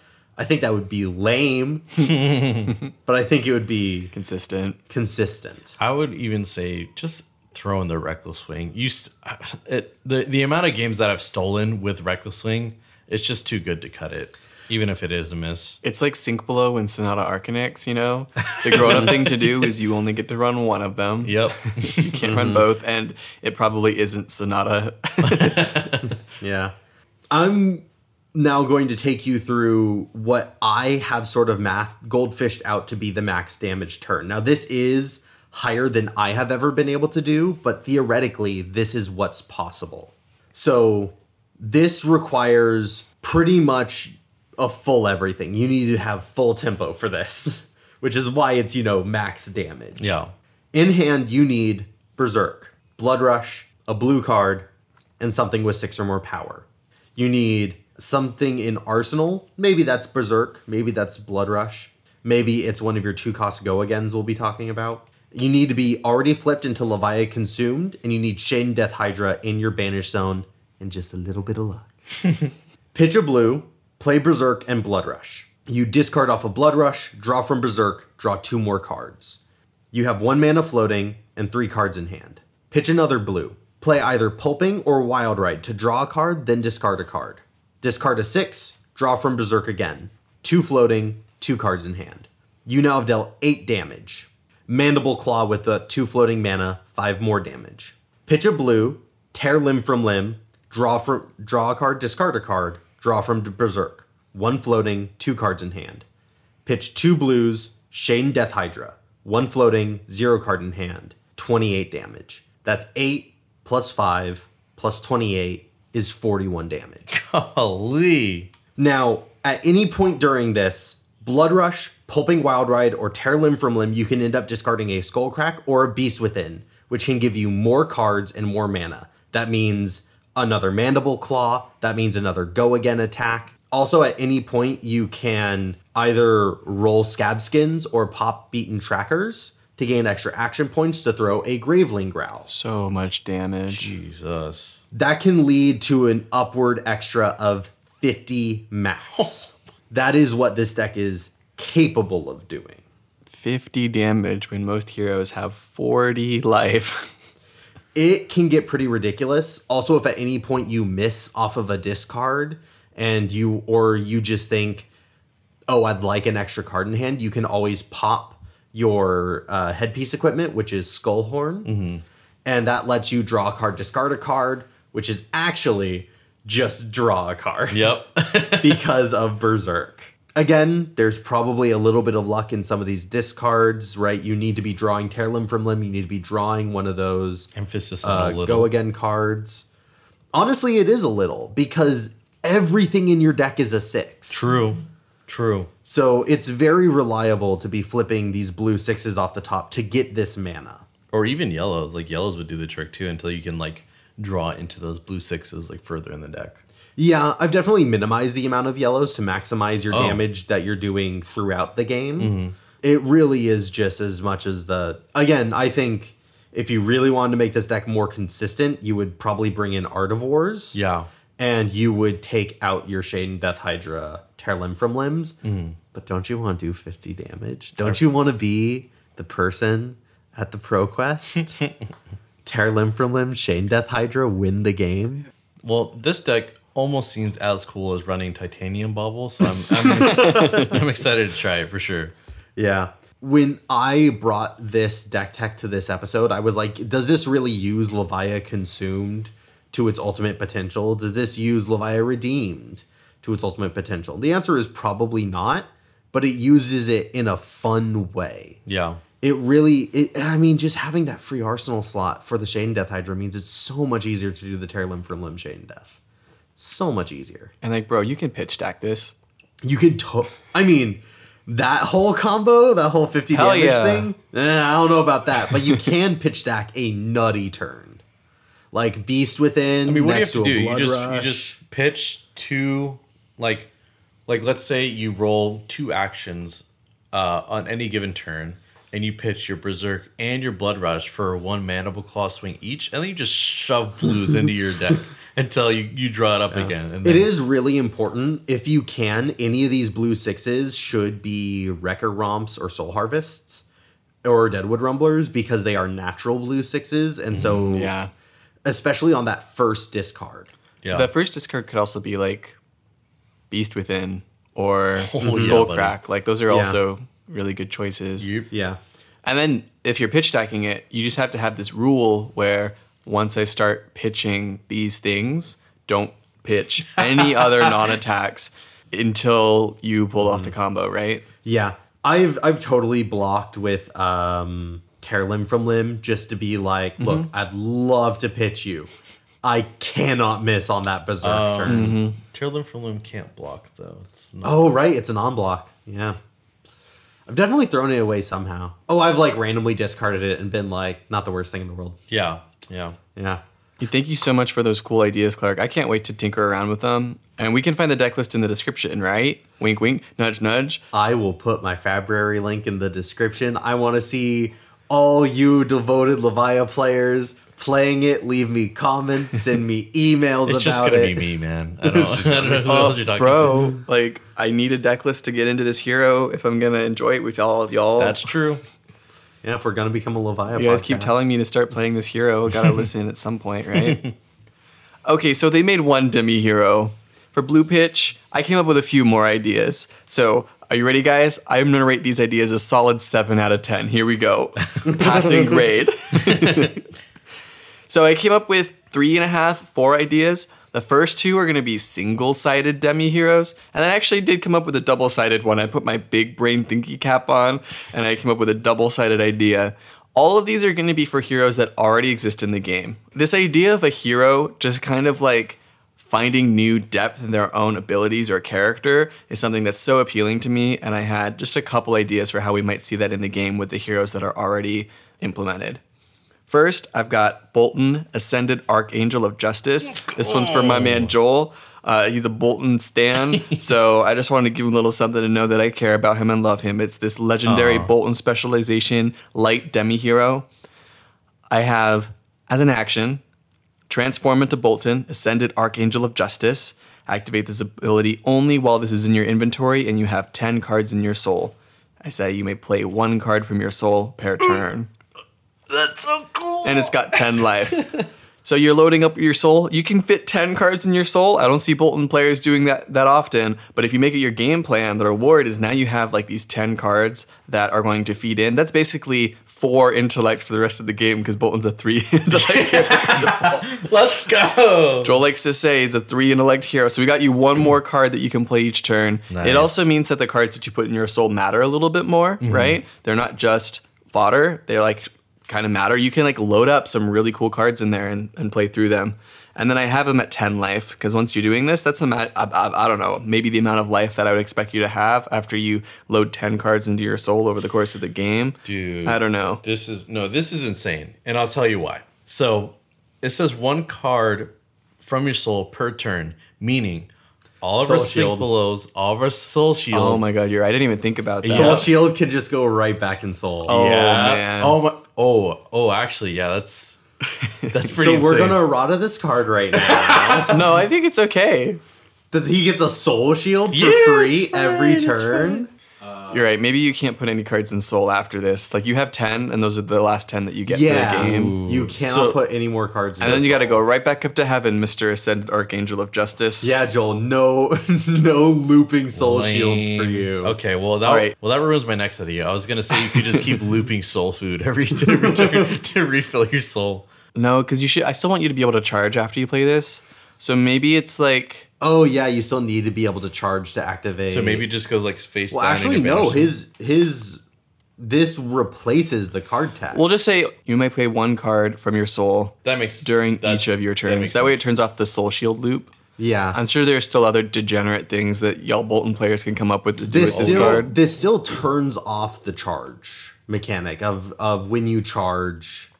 i think that would be lame *laughs* but i think it would be Consistent. consistent I would even say just throw in the reckless swing. You st- uh, it, the the amount of games that I've stolen with reckless swing, it's just too good to cut it, even if it is a miss. It's like Sink Below and Sonata Arcanix, you know? The grown up thing to do is you only get to run one of them. Yep. *laughs* You can't run both, and it probably isn't Sonata. *laughs* yeah i'm now going to take you through what i have sort of math goldfished out to be the max damage turn now this is higher than i have ever been able to do but theoretically this is what's possible so this requires pretty much a full everything you need to have full tempo for this *laughs* which is why it's you know max damage Yeah. in hand, you need Berserk, Blood Rush, a blue card, and something with six or more power. You need something in Arsenal. Maybe that's Berserk. Maybe that's Blood Rush. Maybe it's one of your two cost go agains we'll be talking about. You need to be already flipped into Leviathan Consumed, and you need Shaden Death Hydra in your banish zone, and just a little bit of luck. *laughs* Pitch a blue, play Berserk and Blood Rush. You discard off a Blood Rush, draw from Berserk, draw two more cards. You have one mana floating and three cards in hand. Pitch another blue. Play either Pulping or Wild Ride to draw a card, then discard a card. Discard a six, draw from Berserk again. Two floating, two cards in hand. You now have dealt eight damage. Mandible Claw with the two floating mana, five more damage. Pitch a blue, tear limb from limb, draw from draw a card, discard a card, draw from Berserk. One floating, two cards in hand. Pitch two blues, Shaden Death Hydra. One floating, zero card in hand. 28 damage. That's 8 plus 5 plus 28 is 41 damage. *laughs* Holy. Now, at any point during this, Blood Rush, Pulping Wild Ride, or Tear Limb from Limb, you can end up discarding a Skullcrack or a Beast Within, which can give you more cards and more mana. That means another Mandible Claw, that means another Go Again attack. Also, at any point, you can either roll Scab Skins or pop Beaten Trackers to gain extra action points to throw a Graveling Growl so much damage. Jesus. That can lead to an upward extra of 50 max. that is what this deck is capable of doing. 50 damage when most heroes have 40 life. *laughs* It can get pretty ridiculous. Also, if at any point you miss off of a discard and you or you just think, "Oh, I'd like an extra card in hand," you can always pop your uh, headpiece equipment, which is Skullhorn, and that lets you draw a card, discard a card, which is actually just draw a card. Yep. *laughs* *laughs* because of Berserk. Again, there's probably a little bit of luck in some of these discards, right? You need to be drawing Tear Limb from Limb. You need to be drawing one of those Emphasis on uh, a little. Go Again cards. Honestly, it is a little because everything in your deck is a six. True. True. So it's very reliable to be flipping these blue sixes off the top to get this mana. Or even yellows. Like yellows would do the trick too until you can like draw into those blue sixes like further in the deck. Yeah, I've definitely minimized the amount of yellows to maximize your Oh. damage that you're doing throughout the game. Mm-hmm. It really is just as much as the. Again, I think if you really wanted to make this deck more consistent, you would probably bring in Art of Wars. Yeah. And you would take out your Shaden Death Hydra Tear Limb from Limbs. Mm-hmm. But don't you want to do 50 damage? Don't you want to be the person at the Pro Quest? *laughs* Tear limb from limb, Shaden Death Hydra win the game? Well, this deck almost seems as cool as running Titanium Bauble, so I'm I'm, ex- *laughs* I'm excited to try it for sure. Yeah. When I brought this deck tech to this episode, I was like, does this really use Levia consumed to its ultimate potential? Does this use Levia redeemed to its ultimate potential? The answer is probably not, but it uses it in a fun way. Yeah. It really, it, I mean, just having that free arsenal slot for the Shaden Death Hydra means it's so much easier to do the Tear Limb from Limb Shaden Death. So much easier. And like, bro, you can pitch stack this. You could, to- I mean, that whole combo, that whole 50 Hell damage yeah. thing, eh, I don't know about that, but you can pitch stack a nutty turn. Like Beast Within. I mean, what do you have to a do? You just Rush. you just pitch two like like let's say you roll two actions uh, on any given turn, and you pitch your Berserk and your Blood Rush for one Mandible Claw swing each, and then you just shove blues into your deck *laughs* until you, you draw it up again. And then, is really important. If you can, any of these blue sixes should be Wrecker Romps or Soul Harvests or Deadwood Rumblers because they are natural blue sixes. And so, Mm, Yeah. especially on that first discard. yeah. The first discard could also be like Beast Within or *laughs* Oh, yeah, like those are Yeah. also really good choices. You- Yeah. And then if you're pitch stacking it, you just have to have this rule where once I start pitching these things, don't pitch *laughs* any other non-attacks until you pull off the mm. combo, right? Yeah. I've I've totally blocked with um tear limb from limb just to be like, mm-hmm. look, I'd love to pitch you. I cannot miss on that berserk oh, turn. Mm-hmm. Tear Limb from Limb can't block though. It's not. Oh, right, it's a non-block. Yeah. I've definitely thrown it away somehow. Oh, I've like randomly discarded it and been like, not the worst thing in the world. Yeah, yeah. Yeah. Thank you so much for those cool ideas, Clark. I can't wait to tinker around with them. And we can find the deck list in the description, right? Wink, wink, nudge, nudge. I will put my Fabrary link in the description. I want to see all you devoted Levia players playing it. Leave me comments, send me *laughs* emails It's about it. *laughs* It's just gonna it. be me, man. I don't, I don't know who else you're talking to. Bro, like I need a deck list to get into this hero if I'm gonna enjoy it with all of y'all. That's true. Yeah, if we're gonna become a Levia You guys keep telling me to start playing this hero. *laughs* Gotta listen at some point, right? okay, so they made one demi hero. For Blue Pitch, I came up with a few more ideas. So, are you ready, guys? I'm gonna rate these ideas a solid 7 out of 10. Here we go. Passing grade. So, I came up with three and a half, four ideas. The first two are gonna be single sided demi heroes. And I actually did come up with a double sided one. I put my big brain thinky cap on and I came up with a double sided idea. All of these are going to be for heroes that already exist in the game. This idea of a hero just kind of like finding new depth in their own abilities or character is something that's so appealing to me. And I had just a couple ideas for how we might see that in the game with the heroes that are already implemented. First, I've got Boltyn, Ascended Archangel of Justice. This one's for my man Joel. Uh, he's a Boltyn stan, *laughs* so I just wanted to give him a little something to know that I care about him and love him. It's this legendary Aw. Boltyn specialization light demi hero. I have, as an action, transform into Boltyn, Ascended Archangel of Justice. Activate this ability only while this is in your inventory and you have 10 cards in your soul. I say you may play one card from your soul per turn *clears throat* That's so cool. and it's got 10 life. So you're loading up your soul. You can fit 10 cards in your soul. I don't see Boltyn players doing that that often, but if you make it your game plan, the reward is now you have like these 10 cards that are going to feed in. That's basically four intellect for the rest of the game because Boltyn's a three *laughs* intellect. *laughs* Let's go. Joel likes to say it's a three intellect hero. So we got you one more card that you can play each turn. Nice. It also means that the cards that you put in your soul matter a little bit more, mm-hmm. right? They're not just fodder. They're like kind of matter. You can like load up some really cool cards in there and, and play through them. And then I have them at 10 life because once you're doing this, that's a I, I, I don't know, maybe the amount of life that I would expect you to have after you load 10 cards into your soul over the course of the game. Dude. I don't know. This is no, this is insane, and I'll tell you why. So it says one card from your soul per turn, meaning all of Soul our sync shield. belows, all of our soul shields. Oh my god, you're right. I didn't even think about that. Soul Shield can just go right back in Soul. Oh, yeah. man. Oh my. Oh oh. Actually, yeah. That's *laughs* that's pretty. so we're insane. gonna errata this card right now. *laughs* No, I think it's okay. that he gets a Soul Shield for Yeah, free it's fine, every it's turn. You're right. Maybe you can't put any cards in Soul after this. Like you have ten, and those are the last ten that you get Yeah, for the game. you cannot So- put any more cards. in And then this you got to roll. go right back up to heaven, Mister Ascended Archangel of Justice. Yeah, Joel. No, *laughs* no looping soul shields for you. Okay, well that All right. well that ruins my next idea. I was gonna say you could just keep *laughs* looping soul food every *laughs* every turn to refill your soul. No, because you should. I still want you to be able to charge after you play this. So maybe it's like Oh yeah, you still need to be able to charge to activate. So maybe it just goes like face Well, down. actually, no. banish His his this replaces the card tag. we'll just say you may play one card from your soul that makes during that- each of your turns. makes That, way, it turns off the soul shield loop. yeah. I'm sure there's still other degenerate things that y'all Boltyn players can come up with to do this with this still card. this still turns off the charge mechanic of of when you charge.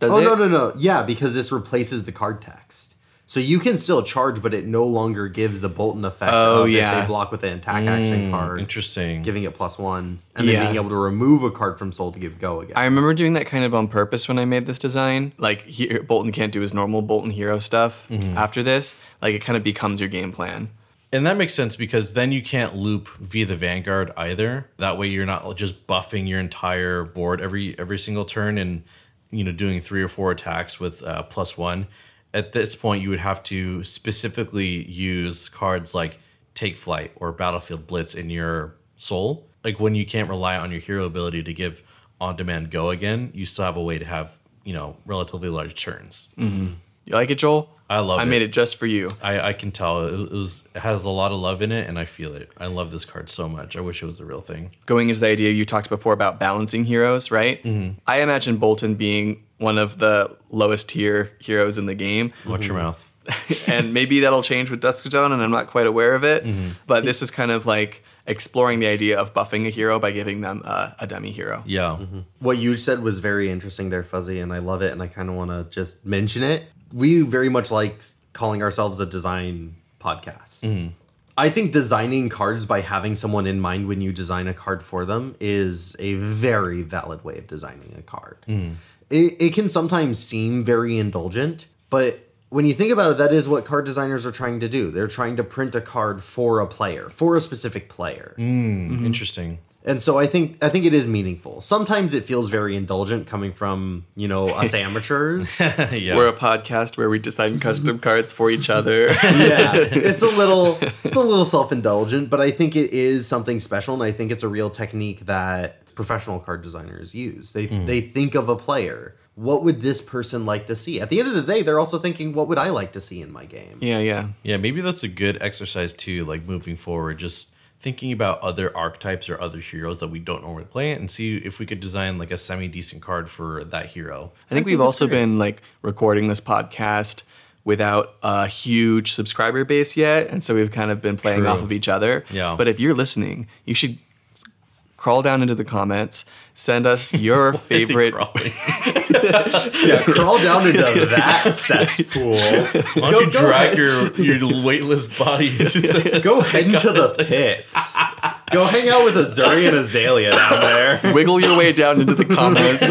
Does oh it? no no no yeah because this replaces the card text. So you can still charge, but it no longer gives the Boltyn effect. Oh, of yeah. they block with an attack action card. Interesting. Giving it plus one, and Yeah. then being able to remove a card from soul to give go again. I remember doing that kind of on purpose when I made this design. Like he, Boltyn can't do his normal Boltyn hero stuff Mm-hmm. after this. Like it kind of becomes your game plan. And that makes sense because then you can't loop via the Vanguard either. That way you're not just buffing your entire board every every single turn and you know doing three or four attacks with uh, plus one. At this point, you would have to specifically use cards like Take Flight or Battlefield Blitz in your soul. Like when you can't rely on your hero ability to give on demand go again, you still have a way to have you know relatively large turns. You like it, Joel? I love I it. I made it just for you. I, I can tell it, was it has a lot of love in it, and I feel it. I love this card so much. I wish it was the real thing. Going into the idea you talked before about balancing heroes, right? Mm-hmm. I imagine Boltyn being one of the lowest tier heroes in the game. Watch your mouth. *laughs* and maybe that'll change with Dusk Dawn, and I'm not quite aware of it. Mm-hmm. But this is kind of like exploring the idea of buffing a hero by giving them a, a dummy hero. Yeah, mm-hmm. what you said was very interesting there, Fuzzy, and I love it, and I kind of want to just mention it. We very much like calling ourselves a design podcast. Mm-hmm. I think designing cards by having someone in mind when you design a card for them is a very valid way of designing a card. Mm-hmm. It, it can sometimes seem very indulgent, but when you think about it, that is what card designers are trying to do. They're trying to print a card for a player, for a specific player. Hmm, mm-hmm. interesting. And so I think I think it is meaningful. Sometimes it feels very indulgent coming from, you know, us *laughs* amateurs. *laughs* yeah, We're a podcast where we design custom *laughs* cards for each other. yeah. It's a little it's a little self-indulgent, but I think it is something special and I think it's a real technique that professional card designers use. They hmm. they think of a player. What would this person like to see? At the end of the day, they're also thinking what would I like to see in my game? yeah, yeah. yeah. Maybe that's a good exercise too. Like moving forward, just thinking about other archetypes or other heroes that we don't normally play, and see if we could design like a semi decent card for that hero. I think we've also been like recording this podcast without a huge subscriber base yet, and so we've kind of been playing True. off of each other. Yeah. But if you're listening, you should crawl down into the comments, send us *laughs* your favorite. *laughs* *laughs* Yeah, crawl down into that cesspool. Why don't Go- you go drag ahead. your your weightless body into the Go head into the pits. Go hang out with Uzuri and Azalea down there. Wiggle your way down into the comments.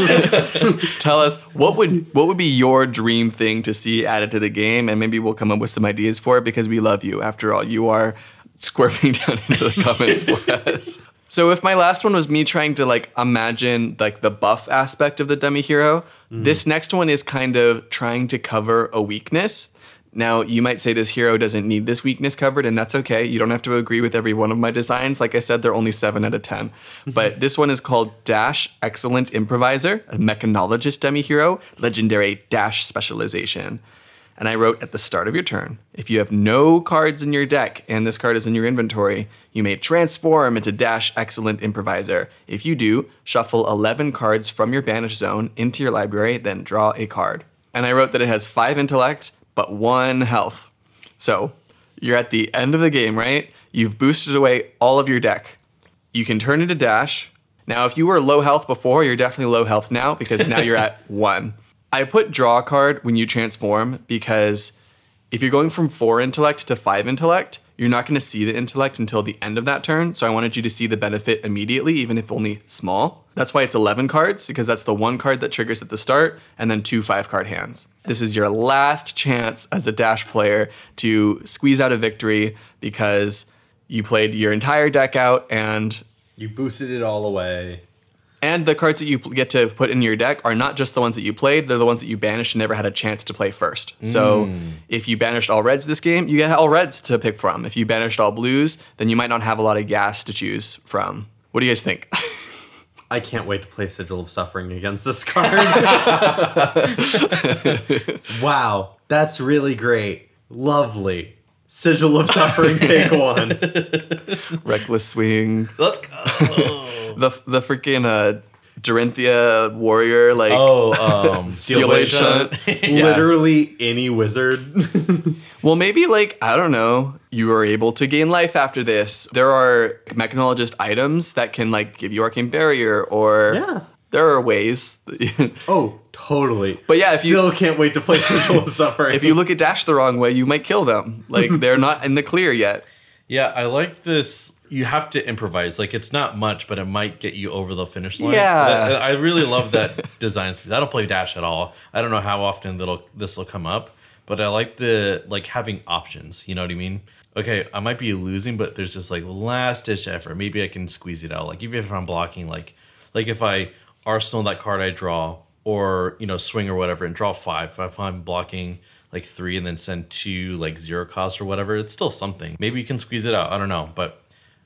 Tell us what would what would be your dream thing to see added to the game, and maybe we'll come up with some ideas for it because we love you. After all, you are squirming down into the comments for us. So if my last one was me trying to like imagine like the buff aspect of the dummy hero, mm. this next one is kind of trying to cover a weakness. Now, you might say this hero doesn't need this weakness covered, and that's okay. You don't have to agree with every one of my designs. Like I said, they're only 7 out of 10. *laughs* But this one is called Dash Excellent Improviser, a mechanologist demi hero, legendary Dash specialization. And I wrote at the start of your turn if you have no cards in your deck and this card is in your inventory, you may transform into Dash Excellent Improviser. If you do, shuffle 11 cards from your banished zone into your library, then draw a card. And I wrote that it has 5 intellect, but 1 health. So you're at the end of the game, right? You've boosted away all of your deck. You can turn into Dash. Now, if you were low health before, you're definitely low health now because now you're at *laughs* 1. I put draw card when you transform because if you're going from four intellect to five intellect, you're not going to see the intellect until the end of that turn. So I wanted you to see the benefit immediately, even if only small. That's why it's 11 cards, because that's the one card that triggers at the start, and then two five card hands. This is your last chance as a Dash player to squeeze out a victory because you played your entire deck out and You boosted it all away. And the cards that you get to put in your deck are not just the ones that you played, they're the ones that you banished and never had a chance to play first. So mm. if you banished all reds this game, you get all reds to pick from. If you banished all blues, then you might not have a lot of gas to choose from. What do you guys think? *laughs* I can't wait to play Sigil of Suffering against this *laughs* card. *laughs* wow, that's really great. Lovely. Sigil of Suffering, take one. Reckless swing. Let's go. The the freaking uh Dorinthia warrior, like oh, um, *laughs* Steel Blade Shunt. *laughs* Yeah. Literally any wizard. *laughs* Well, maybe like I don't know. You are able to gain life after this. There are mechanologist items that can like give you arcane barrier, or Yeah. there are ways. oh, totally. But yeah, if you- still can't wait to play Sigil of Suffering. if you look at Dash the wrong way, you might kill them. Like they're not in the clear yet. Yeah, I like this. You have to improvise. Like it's not much, but it might get you over the finish line. Yeah. I, I really love that *laughs* design. I don't play Dash at all. I don't know how often that'll this will come up, but I like the like having options. You know what I mean? Okay, I might be losing, but there's just like last ditch effort. Maybe I can squeeze it out. Like even if I'm blocking, like like if I arsenal that card I draw, or you know swing or whatever, and draw five. If I'm blocking like three and then send two like zero cost or whatever, it's still something. Maybe you can squeeze it out. I don't know, but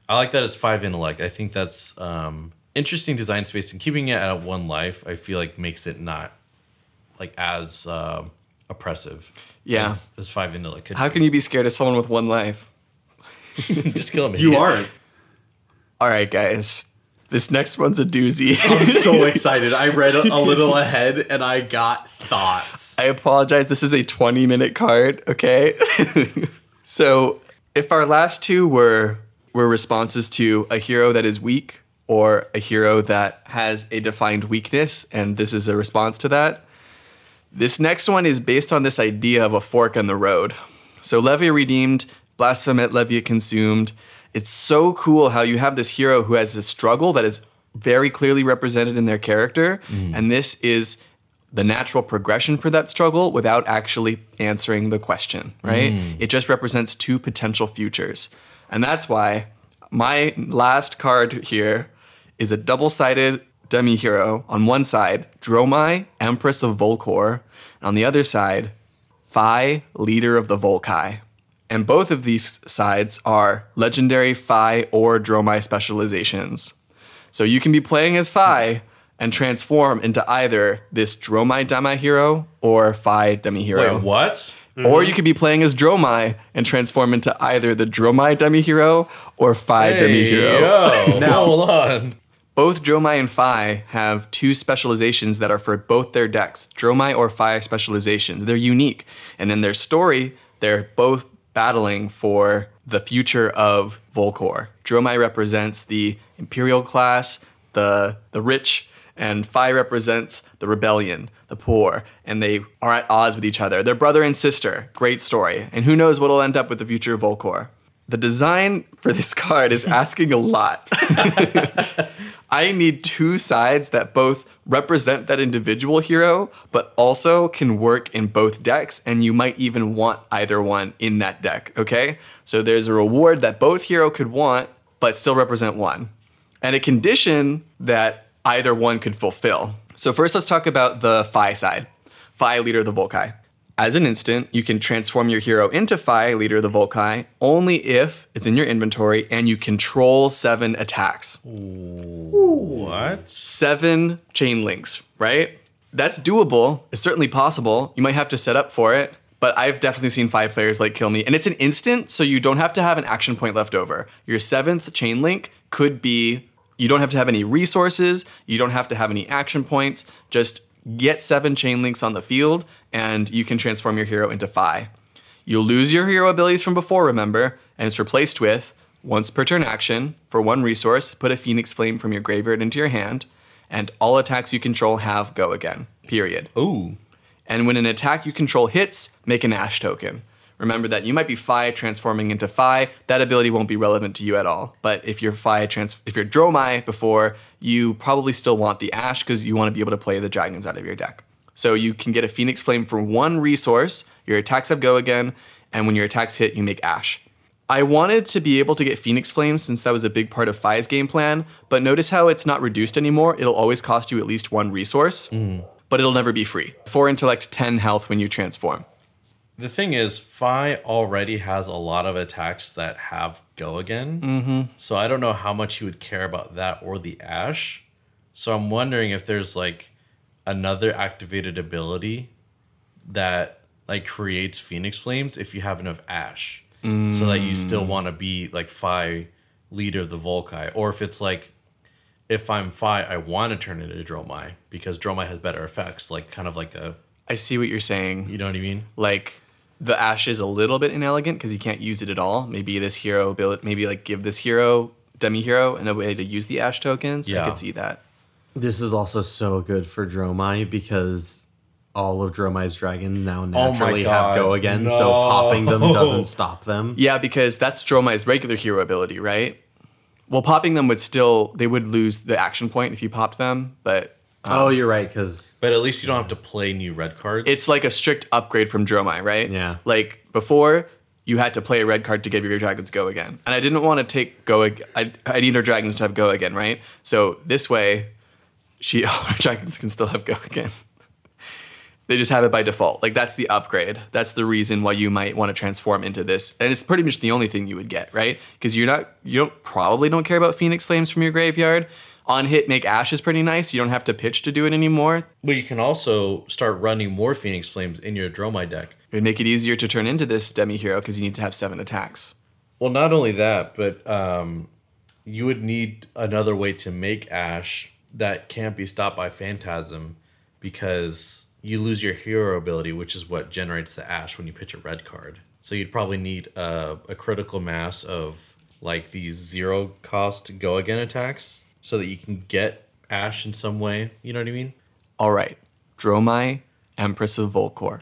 I like that it's five intellect. I think that's um, interesting design space and keeping it at one life. I feel like makes it not like as uh, oppressive. Yeah. as, as five intellect. Could How can you be scared of someone with one life? *laughs* just kill me? you aren't. All right, guys. This next one's a doozy. *laughs* I'm so *laughs* excited. I read a, a little ahead and I got thoughts. I apologize. This is a 20 minute card, okay? so, if our last two were were responses to a hero that is weak or a hero that has a defined weakness and this is a response to that, this next one is based on this idea of a fork in the road. So, Levia redeemed, Blasmophet Levia consumed. It's so cool how you have this hero who has a struggle that is very clearly represented in their character, mm. and this is the natural progression for that struggle without actually answering the question, right? Mm. It just represents two potential futures. And that's why my last card here is a double sided demi hero. On one side, Dromai, Empress of Volcor. On the other side, Fai, leader of the Volkai. And both of these sides are legendary Fai or Dromai specializations. So you can be playing as Fai and transform into either this Dromai Demi hero or Fai Demi hero. Wait, what? Or mm-hmm. you could be playing as Dromai and transform into either the Dromai Demi hero or Fai Demi hero. Yo, *laughs* Now- hold on. Both Dromai and Fai have two specializations that are for both their decks. Dromai or Fai specializations. They're unique. And in their story, they're both battling for the future of Volcor. Dromai represents the Imperial class, the the rich, and Fai represents the rebellion, the poor, and they are at odds with each other. They're brother and sister. Great story. And who knows what'll end up with the future of Volcor. The design for this *laughs* card is asking a lot. *laughs* I need two sides that both represent that individual hero, but also can work in both decks, and you might even want either one in that deck, okay? So there's a reward that both hero could want, but still represent one, and a condition that either one could fulfill. So first, let's talk about the Fai side. Fai, leader of the Volkai. As an instant, you can transform your hero into Fai, leader of the Volkai, only if it's in your inventory and you control seven attacks What? seven chain links, right? That's doable. It's certainly possible. You might have to set up for it, but I've definitely seen five players like kill me. And it's an instant, so you don't have to have an action point left over. Your seventh chain link could be you don't have to have any resources, you don't have to have any action points. Just get seven chain links on the field, and you can transform your hero into Fai. You'll lose your hero abilities from before, remember, and it's replaced with once per turn action for one resource, put a Phoenix Flame from your graveyard into your hand, and all attacks you control have go again. Period. Ooh. And when an attack you control hits, make an Ash token. Remember that you might be Fai transforming into Fai. That ability won't be relevant to you at all. But if you're Fai trans, if you're Dromai before, you probably still want the Ash because you want to be able to play the dragons out of your deck. So you can get a Phoenix Flame for one resource. Your attacks have go again, and when your attacks hit, you make Ash. I wanted to be able to get Phoenix Flames since that was a big part of Fai's game plan, but notice how it's not reduced anymore. It'll always cost you at least one resource, mm. but it'll never be free. Four intellect, 10 health when you transform. The thing is, Fai already has a lot of attacks that have go again. Mm-hmm. So I don't know how much you would care about that or the Ash. So I'm wondering if there's like another activated ability that like creates Phoenix Flames if you have enough Ash. So that you still want to be like Fai leader of the Volkai. Or if it's like if I'm Fai, I want to turn it into Dromai because Dromai has better effects, like kind of like a I see what you're saying. you know what I mean? Like the ash is a little bit inelegant because you can't use it at all. Maybe this hero ability, maybe like give this hero demi hero and a way to use the ash tokens. I could see that. This is also so good for Dromai because all of Dromai's dragons now Oh naturally God, have go again, so popping them doesn't stop them. Yeah, because that's Dromai's regular hero ability, right? Well, popping them would still they would lose the action point if you popped them, but Oh, um, you're right, because But at least you don't have to play new red cards. it's like a strict upgrade from Dromai, right? Yeah. Like before, you had to play a red card to give your dragons go again, and I didn't want to take go. ag- I I need our dragons to have go again, right? So this way, she *laughs* our dragons can still have go again. They just have it by default. Like that's the upgrade. That's the reason why you might want to transform into this, and it's pretty much the only thing you would get, right? Because you're not, you don't probably don't care about Phoenix Flames from your graveyard. On hit, make Ash is pretty nice. You don't have to pitch to do it anymore. but you can also start running more Phoenix Flames in your Dromai deck. It would make it easier to turn into this demi hero because you need to have seven attacks. Well, not only that, but um, you would need another way to make Ash that can't be stopped by Phantasm because you lose your hero ability, which is what generates the Ash when you pitch a red card. So you'd probably need a, a critical mass of like these zero cost go again attacks so that you can get Ash in some way. You know what I mean? All right, Dromai, Empress of Volcor.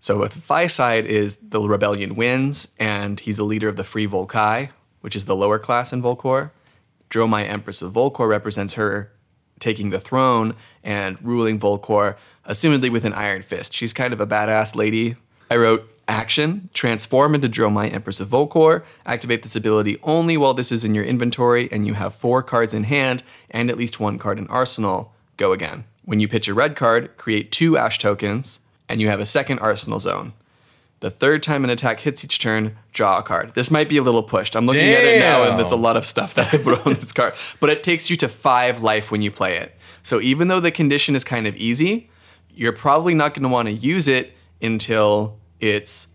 So with Fai side is the rebellion wins, and he's a leader of the Free Volkai, which is the lower class in Volcor. Dromai, Empress of Volcor, represents her taking the throne and ruling Volcor, assumedly with an iron fist. She's kind of a badass lady. I wrote action, transform into Dromai, Empress of Volcor. Activate this ability only while this is in your inventory and you have four cards in hand and at least one card in arsenal. Go again. When you pitch a red card, create two ash tokens and you have a second arsenal zone. The third time an attack hits each turn, draw a card. This might be a little pushed. I'm looking at it now, and it's a lot of stuff that I put on this card. But it takes you to five life when you play it. So even though the condition is kind of easy, you're probably not going to want to use it until it's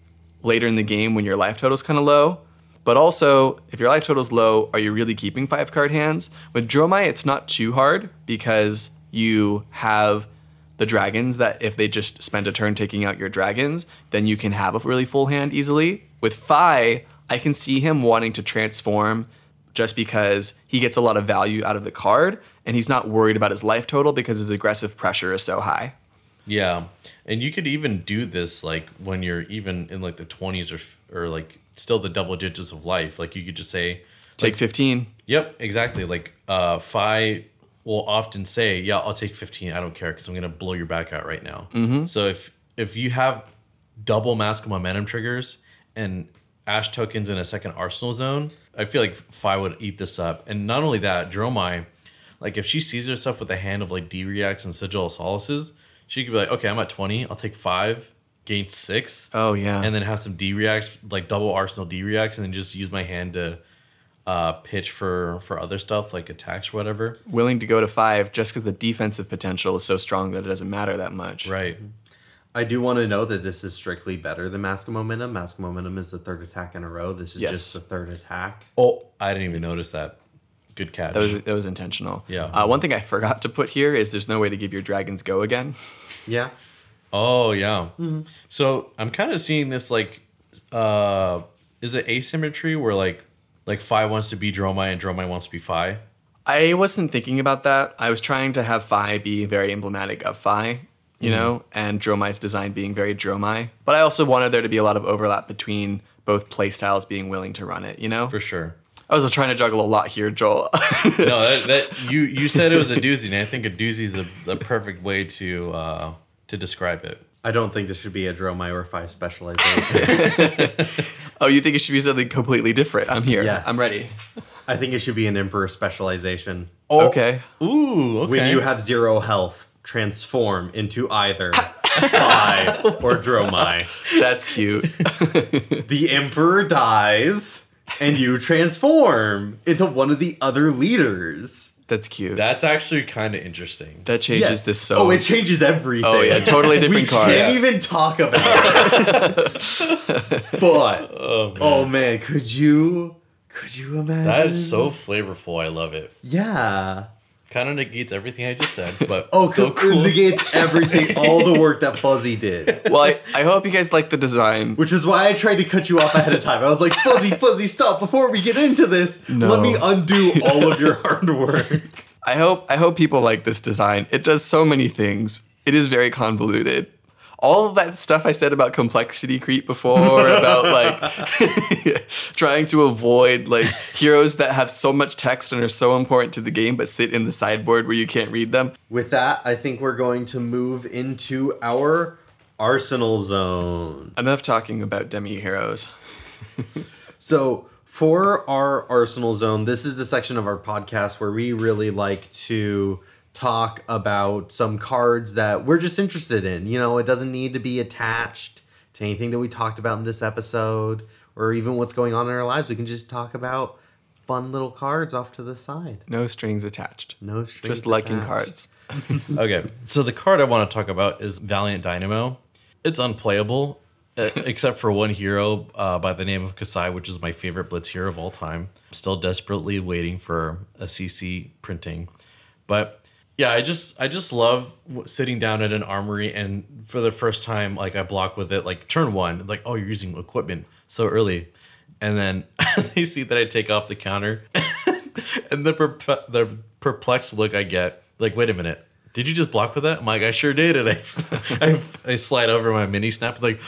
later in the game when your life total's kind of low. But also, if your life total's low, are you really keeping five card hands? With Dromai, it's not too hard because you have the dragons that if they just spend a turn taking out your dragons, then you can have a really full hand easily. With Fai, I can see him wanting to transform just because he gets a lot of value out of the card and he's not worried about his life total because his aggressive pressure is so high. Yeah, and you could even do this like when you're even in like the twenties or or like still the double digits of life. Like you could just say, Take 15. "Yep, exactly." Like uh, Fai will often say, "Yeah, I'll take fifteen. I don't care because I'm gonna blow your back out right now." Mm-hmm. So if if you have double mask of momentum triggers and ash tokens in a second arsenal zone, I feel like Fai would eat this up. And not only that, Dromai, like if she sees herself with a hand of like D reacts and sigil of solaces, she could be like, okay, I'm at 20, I'll take five, gain six, Oh, yeah. and then have some D reacts, like double arsenal D reacts, and then just use my hand to uh, pitch for for other stuff like attacks or whatever. Willing to go to five just because the defensive potential is so strong that it doesn't matter that much. Right. I do want to know that this is strictly better than Mask of Momentum. Mask of Momentum is the third attack in a row. This is Yes. just the third attack. Oh, I didn't even notice that. Good catch. That was that was intentional. Yeah. Uh, one thing I forgot to put here is there's no way to give your dragons go again. Yeah. Oh yeah. So I'm kind of seeing this like, uh, is it asymmetry where like like Fai wants to be Dromai and Dromai wants to be Fai? I wasn't thinking about that. I was trying to have Fai be very emblematic of Fai, you know, and Dromai's design being very Dromai. But I also wanted there to be a lot of overlap between both playstyles being willing to run it, you know? For sure. I was trying to juggle a lot here, Joel. *laughs* No, that, that you you said it was a doozy, and I think a doozy is the, the perfect way to uh, to describe it. I don't think this should be a Dromai or Fai specialization. *laughs* *laughs* Oh, you think it should be something completely different? I'm here. Yes. I'm ready. I think it should be an Emperor specialization. Okay. Ooh, okay. When you have zero health, transform into either Fai or Dromai. That's cute. The Emperor dies, and you transform into one of the other leaders. That's cute. That's actually kind of interesting. that changes Yes. this so. Oh, it changes everything. Oh, yeah, totally *laughs* different we card. can't Yeah. even talk about it. *laughs* but *laughs* oh, oh man. could you could you imagine? That is so flavorful. I love it. yeah. Kind of negates everything I just said, but Oh, still cool. cool. negates everything, *laughs* all the work that Fuzzy did. well, I, I hope you guys like the design. Which is why I tried to cut you off ahead of time. I was like, Fuzzy, Fuzzy, stop before we get into this. No. Let me undo all of your hard work. I hope I hope people like this design. It does so many things. It is very convoluted. All of that stuff I said about complexity creep before, about like *laughs* trying to avoid like heroes that have so much text and are so important to the game but sit in the sideboard where you can't read them. With that, I think we're going to move into our arsenal zone. Enough talking about demi heroes. *laughs* So, for our Arsenal Zone, this is the section of our podcast where we really like to talk about some cards that we're just interested in. You know, it doesn't need to be attached to anything that we talked about in this episode or even what's going on in our lives. We can just talk about fun little cards off to the side. No strings attached. No strings Just liking attached. cards. *laughs* okay, so the card I want to talk about is Valiant Dynamo. It's unplayable, uh, *laughs* except for one hero uh, by the name of Kassai, which is my favorite Blitz hero of all time. I'm still desperately waiting for a CC printing, but yeah, I just I just love sitting down at an armory and for the first time, like I block with it, like turn one, like oh you're using equipment so early, and then *laughs* they see that I take off the counter, *laughs* and the perp- the perplexed look I get, like wait a minute, did you just block with that? I'm like I sure did, *laughs* and I I, I slide over my mini snap like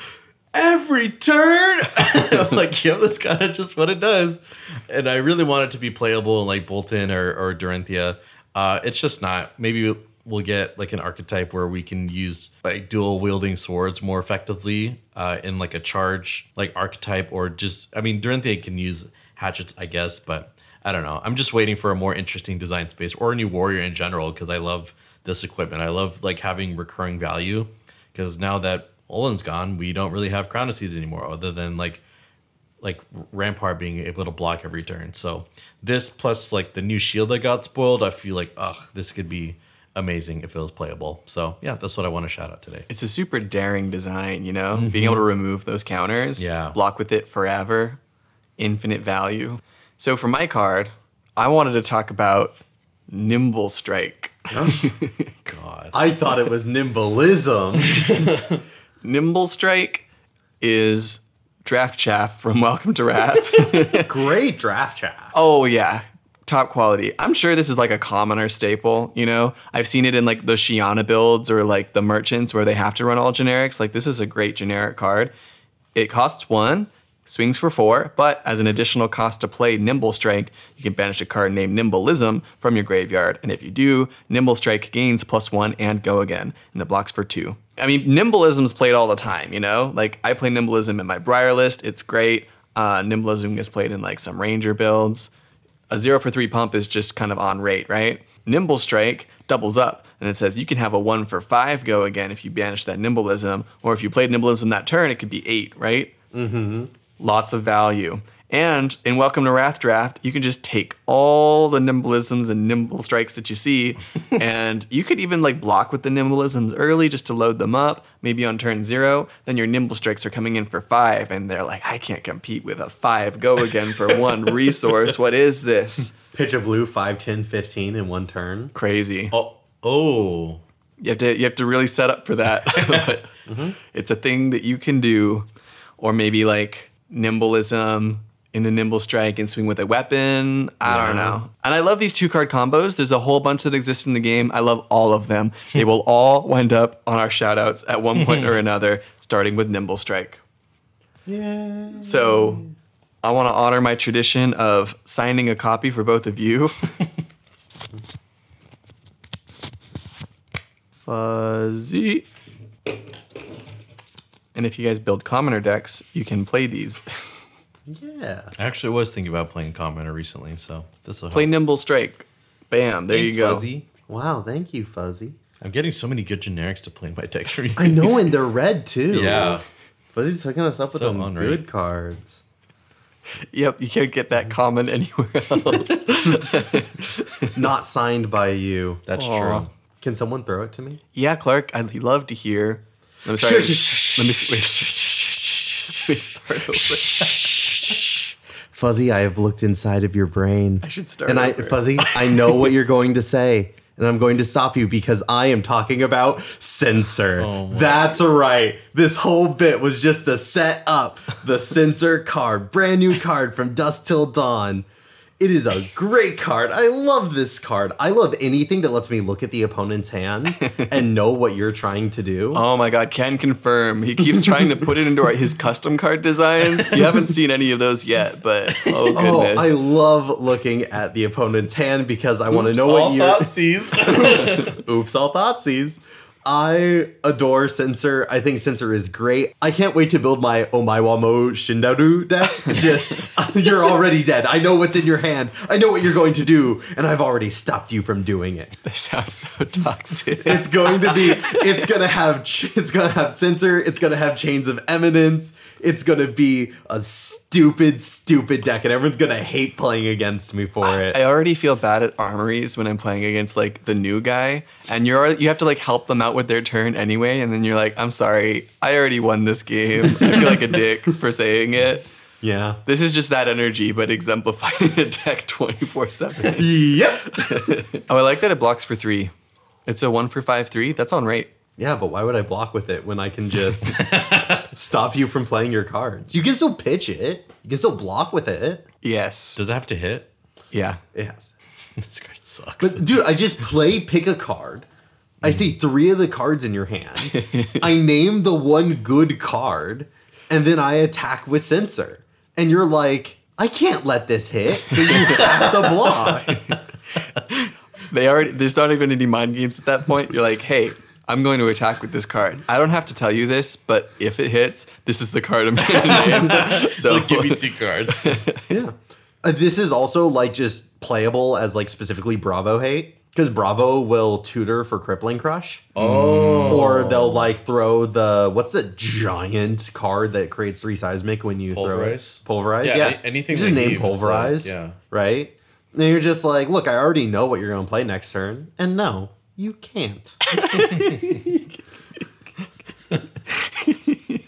every turn. I'm like, yep, that's kind of just what it does. And I really want it to be playable in like Boltyn or, or Dorinthia. Uh, it's just not. Maybe we'll get like an archetype where we can use like dual wielding swords more effectively uh, in like a charge like archetype or just, I mean, Dorinthia can use hatchets, I guess, but I don't know. I'm just waiting for a more interesting design space or a new warrior in general because I love this equipment. I love like having recurring value because now that Oldhim's gone, we don't really have Crown anymore, other than like like Rampart being able to block every turn. So this plus like the new shield that got spoiled, I feel like ugh, this could be amazing if it was playable. So yeah, that's what I want to shout out today. It's a super daring design, you know? Mm-hmm. Being able to remove those counters, Yeah. block with it forever, infinite value. So for my card, I wanted to talk about Nimble Strike. Oh, God. *laughs* I thought it was nimblism. *laughs* Nimble Strike is Draft Chaff from *laughs* Welcome to Rathe. *laughs* Great draft Chaff. oh yeah, top quality. I'm sure this is like a commoner staple, you know? I've seen it in like the Shiyana builds or like the merchants where they have to run all generics. Like this is a great generic card. It costs one, swings for four, but as an additional cost to play Nimble Strike, you can banish a card named Nimblism from your graveyard. And if you do, Nimble Strike gains plus one and go again, and it blocks for two. I mean, Nimblism's played all the time, you know? Like I play Nimblism in my Briar list, it's great. Uh, Nimblism gets played in like some Ranger builds a zero for three pump is just kind of on rate, right? Nimble Strike doubles up and it says you can have a one for five go again if you banish that nimblism, or if you played nimblism that turn, it could be eight, right? Mm-hmm. Lots of value. And in Welcome to Rathe Draft, you can just take all the nimblisms and nimble strikes that you see, *laughs* and you could even like block with the nimblisms early just to load them up, maybe on turn zero. Then your nimble strikes are coming in for five, and they're like, I can't compete with a five go again for *laughs* one resource. What is this? Pitch a blue 5, 10, 15 in one turn. Crazy. Oh, oh. You have to you have to really set up for that. *laughs* but mm-hmm. It's a thing that you can do, or maybe like nimblism in a nimble strike and swing with a weapon. I don't know. And I love these two card combos. There's a whole bunch that exist in the game. I love all of them. *laughs* they will all wind up on our shoutouts at one point or *laughs* another, starting with nimble strike. Yeah. So I want to honor my tradition of signing a copy for both of you. *laughs* Fuzzy. And if you guys build commoner decks, you can play these. Yeah. I actually was thinking about playing Commoner recently, so this will help. play help. Nimble Strike. Bam, there Thanks, you go. Fuzzy. Wow, thank you, Fuzzy. I'm getting so many good generics to play in my deck stream. I know, and they're *laughs* red too. Yeah. Fuzzy's hooking us up with So some unreal. good cards. Yep, you can't get that common anywhere else. *laughs* *laughs* Not signed by you. That's Aw. true. Can someone throw it to me? yeah, Clark, I'd love to hear. Let me wait. Let me start over. Fuzzy, I have looked inside of your brain. I should start And I, over. Fuzzy, I know what you're going to say, and I'm going to stop you because I am talking about censor. Oh my- That's right. This whole bit was just to set up the censor card, brand new card from Dusk Till Dawn. It is a great card. I love this card. I love anything that lets me look at the opponent's hand *laughs* and know what you're trying to do. Oh my god, can confirm. He keeps trying to put it into our- his custom card designs. You haven't seen any of those yet, but oh goodness. Oh, goodness. I love looking at the opponent's hand because I want to know what you. sees. *laughs* *laughs* Oops, all Thoughtseize. I adore Censor. I think Censor is great. I can't wait to build my Omaiwamo Shindaru deck. *laughs* Just, *laughs* you're already dead. I know what's in your hand. I know what you're going to do, and I've already stopped you from doing it. This sounds so *laughs* toxic. It's going to be, it's gonna have, it's gonna have Censor. It's gonna have Chains of Eminence. It's gonna be a stupid, stupid deck, and everyone's gonna hate playing against me for it. I already feel bad at armories when I'm playing against like the new guy, and you're you have to like help them out with their turn anyway, and then you're like, I'm sorry, I already won this game. I feel like a dick for saying it. yeah. This is just that energy, but exemplified in a deck 24 7. Yep. *laughs* Oh, I like that it blocks for three. It's a one for five three. That's on rate. Yeah, but why would I block with it when I can just *laughs* stop you from playing your cards? You can still pitch it. You can still block with it. Yes. Does it have to hit? Yeah. It has. *laughs* This card sucks. But dude, I just play pick a card. I see three of the cards in your hand. *laughs* I name the one good card, and then I attack with censor. And you're like, I can't let this hit, so you have to block. They already there's not even any mind games at that point. You're like, hey, I'm going to attack with this card. I don't have to tell you this, but if it hits, this is the card I'm going *laughs* to name. So Like, give me two cards. *laughs* Yeah. Uh, this is also like just playable as like specifically Bravo hate because Bravo will tutor for Crippling Crush. Oh. Or they'll like throw the what's the giant card that creates three seismic when you Pulverize? throw it? Pulverize. Yeah, Yeah. a- anything You just name give is like- pulverize. yeah. Right. And you're just like, look, I already know what you're gonna play next turn, and no, you can't. *laughs*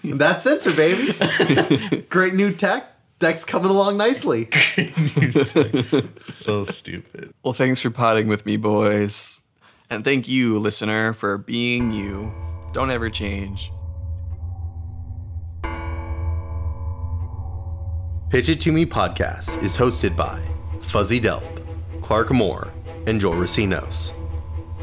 That's censor, baby. Great new tech. Deck's coming along nicely. *laughs* so stupid. Well, thanks for potting with me, boys. And thank you, listener, for being you. Don't ever change. Pitch It To Me podcast is hosted by Fuzzy Delp, Clark Moore, and Joel Recinos.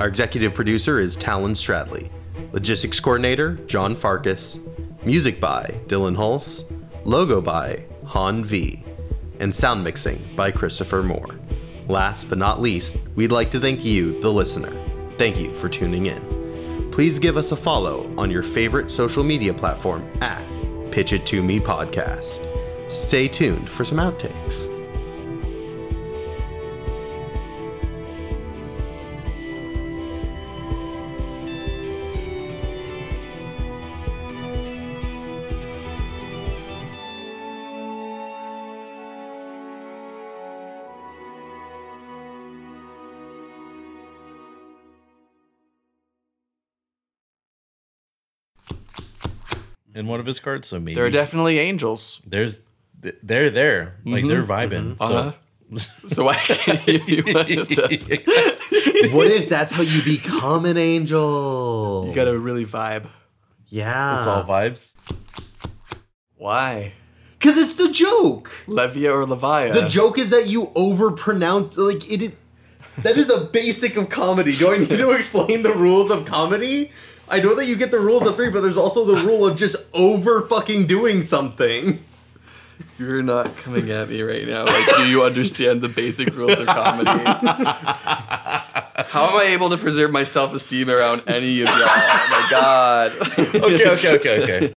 Our executive producer is Talon Stradley. Logistics coordinator, John Farkas. Music by Dillon Hulse. Logo by Han Vi. And sound mixing by Christopher Moore. Last but not least, we'd like to thank you, the listener. Thank you for tuning in. Please give us a follow on your favorite social media platform at Pitch It To Me Podcast. Stay tuned for some outtakes. In one of his cards, so maybe There are definitely angels. there's they're there. Like they're vibing. Uh-huh. *laughs* So So I can give you one of them. *laughs* what if that's how you become an angel? You gotta really vibe. yeah. it's all vibes. Why? Because it's the joke. Levia or Levia? The joke is that you overpronounce like it. That is a basic of comedy. Do I need to explain the rules of comedy? I know that you get the rules of three, but there's also the rule of just over fucking doing something. You're not coming at me right now. Like, do you understand the basic rules of comedy? How am I able to preserve my self esteem around any of y'all? Oh my god. Okay, okay, okay, okay.